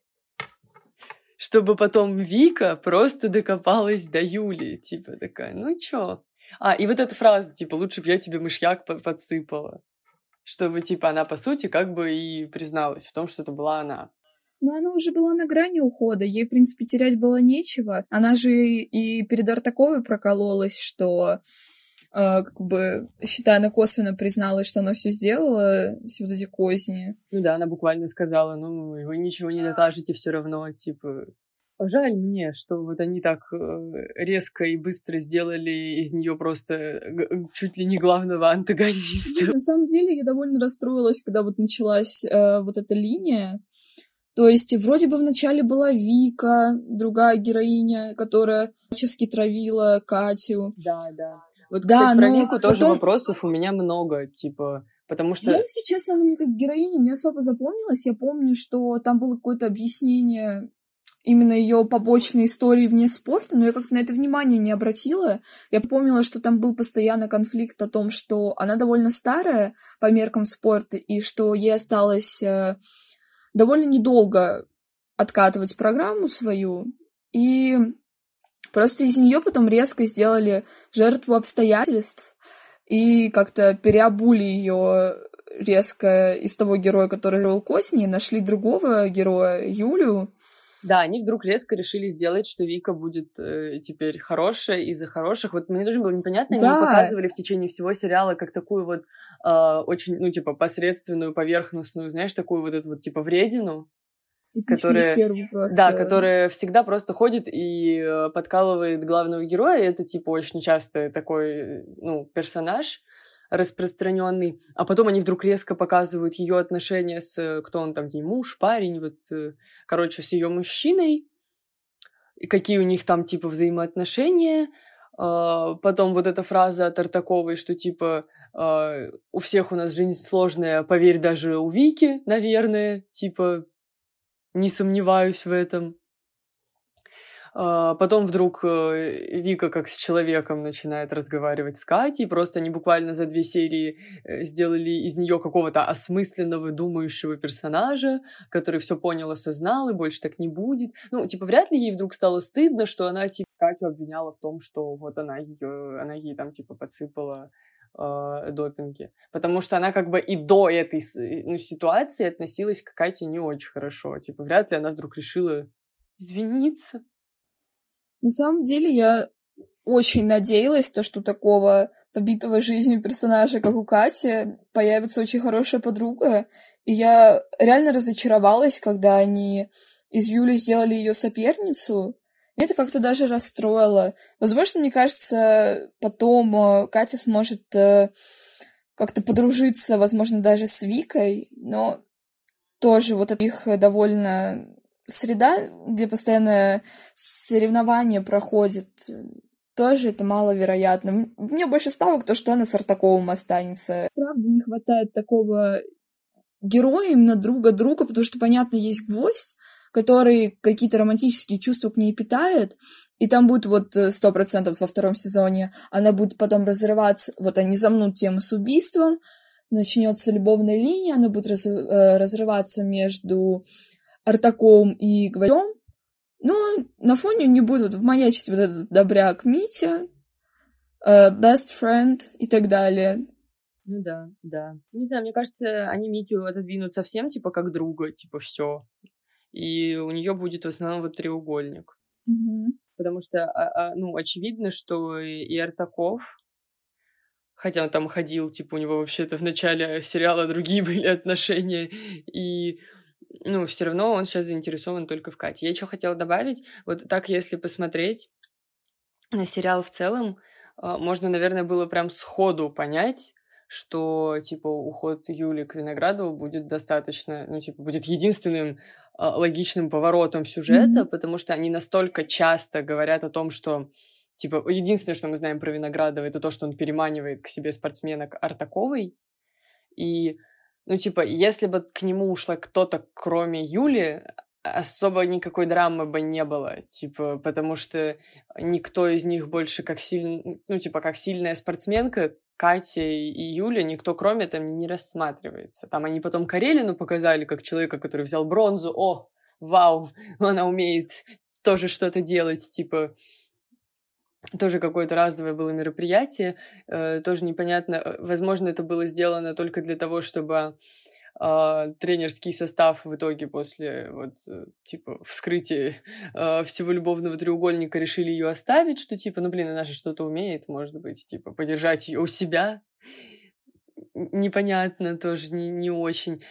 чтобы потом Вика просто докопалась до Юли, типа, такая, ну чё? А, и вот эта фраза, типа, лучше бы я тебе мышьяк подсыпала. Чтобы, типа, она, по сути, как бы и призналась в том, что это была она. Но она уже была на грани ухода, ей, в принципе, терять было нечего. Она же и перед Артаковой прокололась, что как бы, считая, она косвенно призналась, что она все сделала, все вот эти козни. Ну да, она буквально сказала, ну, вы ничего не докажете все равно, типа, Жаль мне, что вот они так э, резко и быстро сделали из нее просто чуть ли не главного антагониста. На самом деле я довольно расстроилась, когда вот началась э, вот эта линия, то есть вроде бы вначале была Вика, другая героиня, которая всячески травила Катю. Да, да. Вот, да, кстати, про Вику тоже потом... вопросов у меня много, типа, потому что... Я, если честно, она мне как героиня не особо запомнилась. Я помню, что там было какое-то объяснение именно ее побочной истории вне спорта, но я как-то на это внимание не обратила. Я помнила, что там был постоянно конфликт о том, что она довольно старая по меркам спорта, и что ей осталось э, довольно недолго откатывать программу свою, и просто из нее потом резко сделали жертву обстоятельств и как-то переобули ее резко из того героя, который был Косни, нашли другого героя, Юлю. Да, они вдруг резко решили сделать, что Вика будет э, теперь хорошая из-за хороших. Вот мне тоже было непонятно, да. они показывали в течение всего сериала как такую вот э, очень, ну, типа, посредственную, поверхностную, знаешь, такую вот эту вот, типа, вредину. Которая, да, которая всегда просто ходит и э, подкалывает главного героя. Это, типа, очень часто такой, ну, персонаж распространенный, а потом они вдруг резко показывают ее отношения с, кто он там, ей муж, парень, вот, э, короче, с ее мужчиной, и какие у них там, типа, взаимоотношения, Uh, потом вот эта фраза от Артаковой, что типа uh, у всех у нас жизнь сложная, поверь даже у Вики, наверное, типа не сомневаюсь в этом. Uh, потом вдруг э, Вика как с человеком начинает разговаривать с Катей, просто они буквально за две серии э, сделали из нее какого-то осмысленного, думающего персонажа, который все понял, осознал и больше так не будет. Ну, типа, вряд ли ей вдруг стало стыдно, что она, типа, Катю обвиняла в том, что вот она ее, она ей там типа подсыпала э, допинги. Потому что она как бы и до этой ну, ситуации относилась к Кате не очень хорошо. Типа вряд ли она вдруг решила извиниться. На самом деле я очень надеялась, то, что такого побитого жизнью персонажа, как у Кати, появится очень хорошая подруга. И я реально разочаровалась, когда они из Юли сделали ее соперницу, это как-то даже расстроило. Возможно, мне кажется, потом э, Катя сможет э, как-то подружиться, возможно, даже с Викой, но тоже вот их довольно среда, где постоянно соревнования проходят, тоже это маловероятно. Мне больше ставок то, что она с Артаковым останется. Правда, не хватает такого героя, именно друга друга, потому что, понятно, есть гвоздь, который какие-то романтические чувства к ней питает, и там будет вот э, сто процентов во втором сезоне, она будет потом разрываться, вот они замнут тему с убийством, начнется любовная линия, она будет раз, э, разрываться между Артаковым и Гвоздем, но на фоне не будут маячить вот этот добряк Митя, э, best friend и так далее. Ну да, да. Не знаю, мне кажется, они Митю отодвинут совсем, типа, как друга, типа, все и у нее будет в основном вот треугольник. Mm-hmm. Потому что, а, а, ну, очевидно, что и Артаков, хотя он там ходил, типа, у него вообще-то в начале сериала другие были отношения, и ну, все равно он сейчас заинтересован только в Кате. Я что хотела добавить, вот так, если посмотреть на сериал в целом, а, можно, наверное, было прям сходу понять, что, типа, уход Юли к Виноградову будет достаточно, ну, типа, будет единственным логичным поворотом сюжета, mm-hmm. потому что они настолько часто говорят о том, что типа единственное, что мы знаем про Виноградова, это то, что он переманивает к себе спортсменок Артаковой. И, ну, типа, если бы к нему ушла кто-то, кроме Юли, особо никакой драмы бы не было, типа, потому что никто из них больше как сильный, ну, типа, как сильная спортсменка, Катя и Юля, никто кроме там не рассматривается. Там они потом Карелину показали как человека, который взял бронзу. О, вау, она умеет тоже что-то делать, типа, тоже какое-то разовое было мероприятие, э, тоже непонятно, э, возможно, это было сделано только для того, чтобы э, тренерский состав в итоге после вот э, типа вскрытия э, всего любовного треугольника решили ее оставить, что типа, ну блин, она же что-то умеет, может быть, типа подержать ее у себя. Непонятно тоже, не, не очень.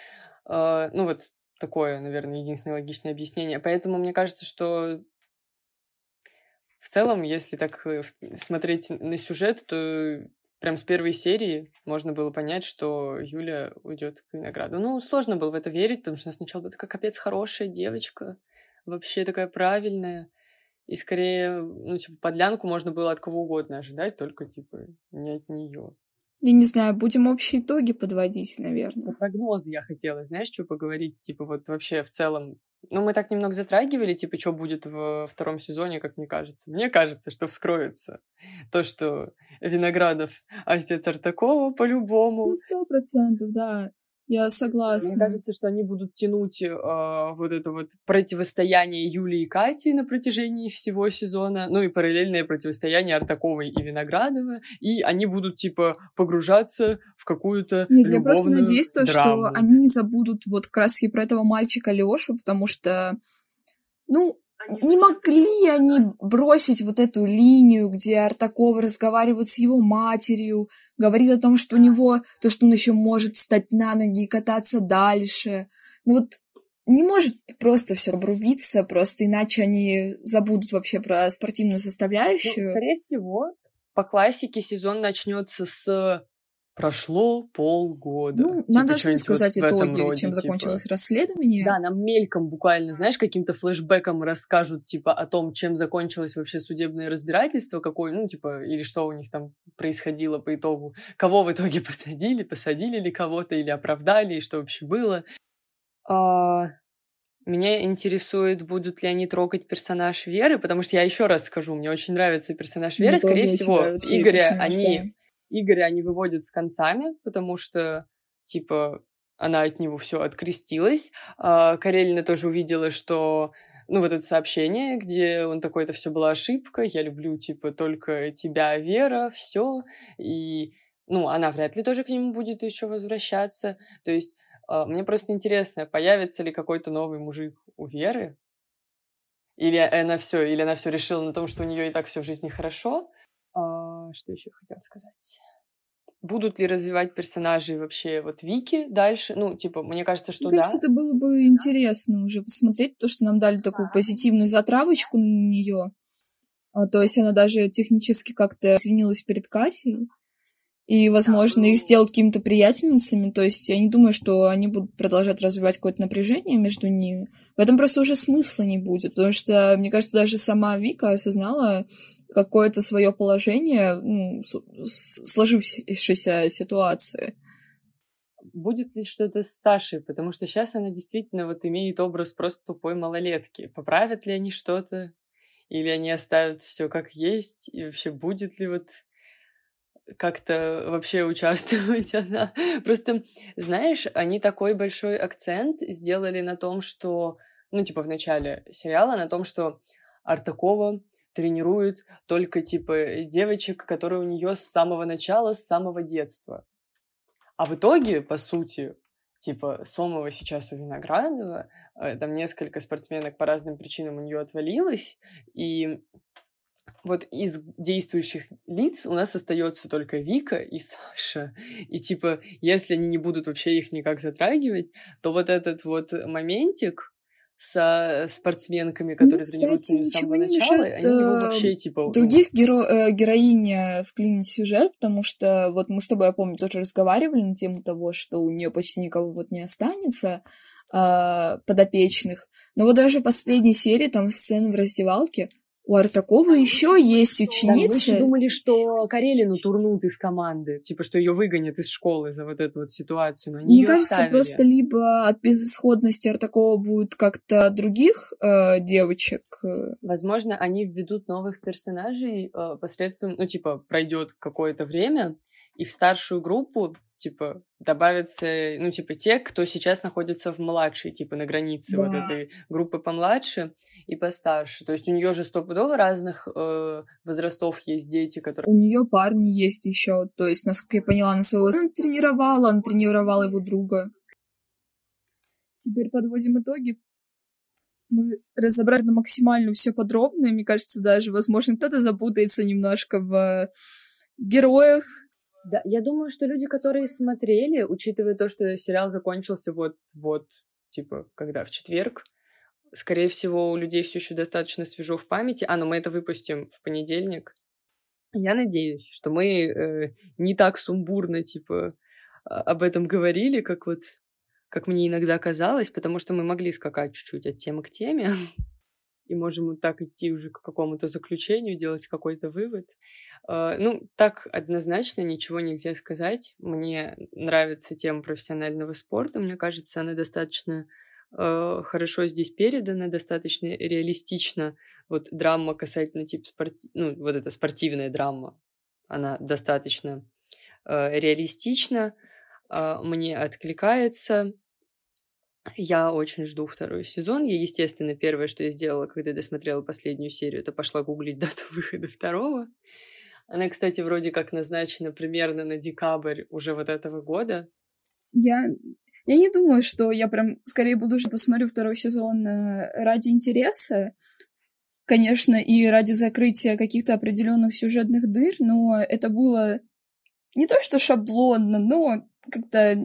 Э, ну вот такое, наверное, единственное логичное объяснение. Поэтому мне кажется, что в целом, если так э, смотреть на сюжет, то прям с первой серии можно было понять, что Юля уйдет к винограду. Ну, сложно было в это верить, потому что она сначала была такая капец хорошая девочка, вообще такая правильная. И скорее, ну, типа, подлянку можно было от кого угодно ожидать, только, типа, не от нее. Я не знаю, будем общие итоги подводить, наверное. По прогнозы я хотела, знаешь, что поговорить? Типа, вот вообще в целом ну, мы так немного затрагивали, типа, что будет в втором сезоне, как мне кажется. Мне кажется, что вскроется то, что Виноградов отец Артакова по-любому. Ну, сто процентов, да. Я согласна. Мне кажется, что они будут тянуть э, вот это вот противостояние Юли и Кати на протяжении всего сезона, ну и параллельное противостояние Артаковой и Виноградова, и они будут, типа, погружаться в какую-то Нет, я просто надеюсь, то, что они не забудут вот как раз и про этого мальчика Лешу, потому что, ну, не могли они бросить вот эту линию, где Артакова разговаривает с его матерью, говорит о том, что у него то, что он еще может встать на ноги и кататься дальше. Ну вот не может просто все обрубиться, просто иначе они забудут вообще про спортивную составляющую. Ну, скорее всего, по классике сезон начнется с Прошло полгода. Ну, типа, надо что сказать вот итоги, роде, чем типа... закончилось расследование. Да, нам мельком буквально, знаешь, каким-то флешбеком расскажут, типа, о том, чем закончилось вообще судебное разбирательство, какое, ну, типа, или что у них там происходило по итогу, кого в итоге посадили, посадили ли кого-то, или оправдали, и что вообще было. А... Меня интересует, будут ли они трогать персонаж Веры, потому что я еще раз скажу, мне очень нравится персонаж Веры. Мне Скорее всего, Игоря они Игоря они выводят с концами, потому что, типа, она от него все открестилась. А Карелина тоже увидела, что ну, вот это сообщение, где он такой, это все была ошибка, я люблю, типа, только тебя, Вера, все. И, ну, она вряд ли тоже к нему будет еще возвращаться. То есть, э, мне просто интересно, появится ли какой-то новый мужик у Веры? Или она все, или она все решила на том, что у нее и так все в жизни хорошо, а, что еще хотела сказать? Будут ли развивать персонажей вообще вот Вики дальше? Ну, типа, мне кажется, что мне да. кажется, это было бы интересно уже посмотреть, то, что нам дали такую позитивную затравочку на нее. А, то есть она даже технически как-то извинилась перед Катей и, возможно, их сделать какими-то приятельницами. То есть я не думаю, что они будут продолжать развивать какое-то напряжение между ними. В этом просто уже смысла не будет, потому что, мне кажется, даже сама Вика осознала какое-то свое положение ну, сложившейся ситуации. Будет ли что-то с Сашей? Потому что сейчас она действительно вот имеет образ просто тупой малолетки. Поправят ли они что-то? Или они оставят все как есть? И вообще будет ли вот как-то вообще участвовать она. Просто, знаешь, они такой большой акцент сделали на том, что, ну, типа, в начале сериала, на том, что Артакова тренирует только, типа, девочек, которые у нее с самого начала, с самого детства. А в итоге, по сути, типа, Сомова сейчас у Виноградова, э, там несколько спортсменок по разным причинам у нее отвалилось, и вот из действующих лиц у нас остается только Вика и Саша. И типа, если они не будут вообще их никак затрагивать, то вот этот вот моментик со спортсменками, ну, которые ну, тренируются с самого начала, они его вообще типа... Других геро... Э, героинь э, вклинить сюжет, потому что вот мы с тобой, я помню, тоже разговаривали на тему того, что у нее почти никого вот не останется э, подопечных. Но вот даже в последней серии, там сцена в раздевалке, У Артакова еще есть ученицы. Да, мы думали, что Карелину турнут из команды, типа, что ее выгонят из школы за вот эту вот ситуацию, но Мне кажется, оставили. просто либо от безысходности Артакова будет как-то других э, девочек. Э. Возможно, они введут новых персонажей э, посредством, ну, типа, пройдет какое-то время, и в старшую группу типа, добавятся, ну, типа, те, кто сейчас находится в младшей, типа, на границе Да. вот этой группы помладше и постарше. То есть у нее же стопудово разных э, возрастов есть дети, которые... У нее парни есть еще. То есть, насколько я поняла, она своего сына тренировала, она тренировала его друга. Теперь подводим итоги. Мы разобрали на максимально все подробно, и мне кажется, даже, возможно, кто-то запутается немножко в героях, Да, я думаю, что люди, которые смотрели, учитывая то, что сериал закончился вот-вот, типа, когда в четверг, скорее всего, у людей все еще достаточно свежо в памяти. А, ну мы это выпустим в понедельник. Я надеюсь, что мы э, не так сумбурно, типа, а- об этом говорили, как вот, как мне иногда казалось, потому что мы могли скакать чуть-чуть от темы к теме, и можем вот так идти уже к какому-то заключению, делать какой-то вывод. Э, Ну, так однозначно ничего нельзя сказать. Мне нравится тема профессионального спорта. Мне кажется, она достаточно э, хорошо здесь передана, достаточно реалистично. Вот драма касательно типа спорти... ну, вот эта спортивная драма, она достаточно э, реалистична, мне откликается. Я очень жду второй сезон. Я, естественно, первое, что я сделала, когда досмотрела последнюю серию, это пошла гуглить дату выхода второго. Она, кстати, вроде как назначена примерно на декабрь уже вот этого года. Я, я не думаю, что я прям скорее буду уже посмотрю второй сезон э, ради интереса. Конечно, и ради закрытия каких-то определенных сюжетных дыр, но это было не то что шаблонно, но как-то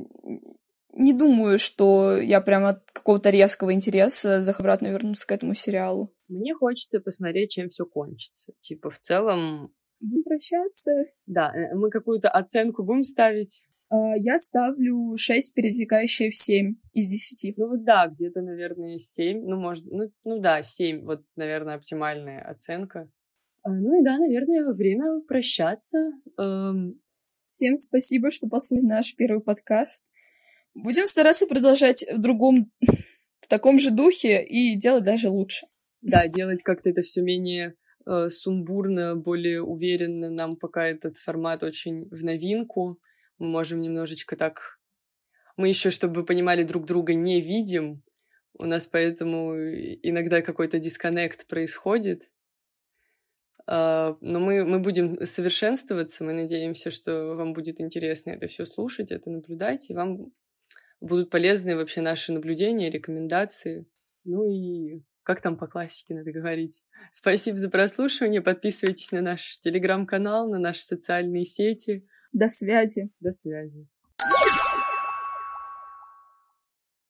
не думаю, что я прям от какого-то резкого интереса обратно вернуться к этому сериалу. Мне хочется посмотреть, чем все кончится. Типа, в целом, Будем прощаться. да, э, мы какую-то оценку будем ставить. А, Я ставлю 6, перетекающее в 7 из 10. Ну вот да, где-то, наверное, 7. Ну, может, ну, ну да, 7. Вот, наверное, оптимальная оценка. А, Ну и да, наверное, время прощаться. Эм, Всем спасибо, что послушали наш первый подкаст. Будем стараться продолжать в другом, в таком же духе и делать даже лучше. Да, делать как-то это все менее э, сумбурно, более уверенно. Нам пока этот формат очень в новинку. Мы можем немножечко так... Мы еще, чтобы вы понимали, друг друга не видим. У нас поэтому иногда какой-то дисконнект происходит. А, Но мы, мы будем совершенствоваться. Мы надеемся, что вам будет интересно это все слушать, это наблюдать, и вам будут полезны вообще наши наблюдения, рекомендации. Ну и как там по классике надо говорить. Спасибо за прослушивание. Подписывайтесь на наш телеграм-канал, на наши социальные сети. До связи. До связи.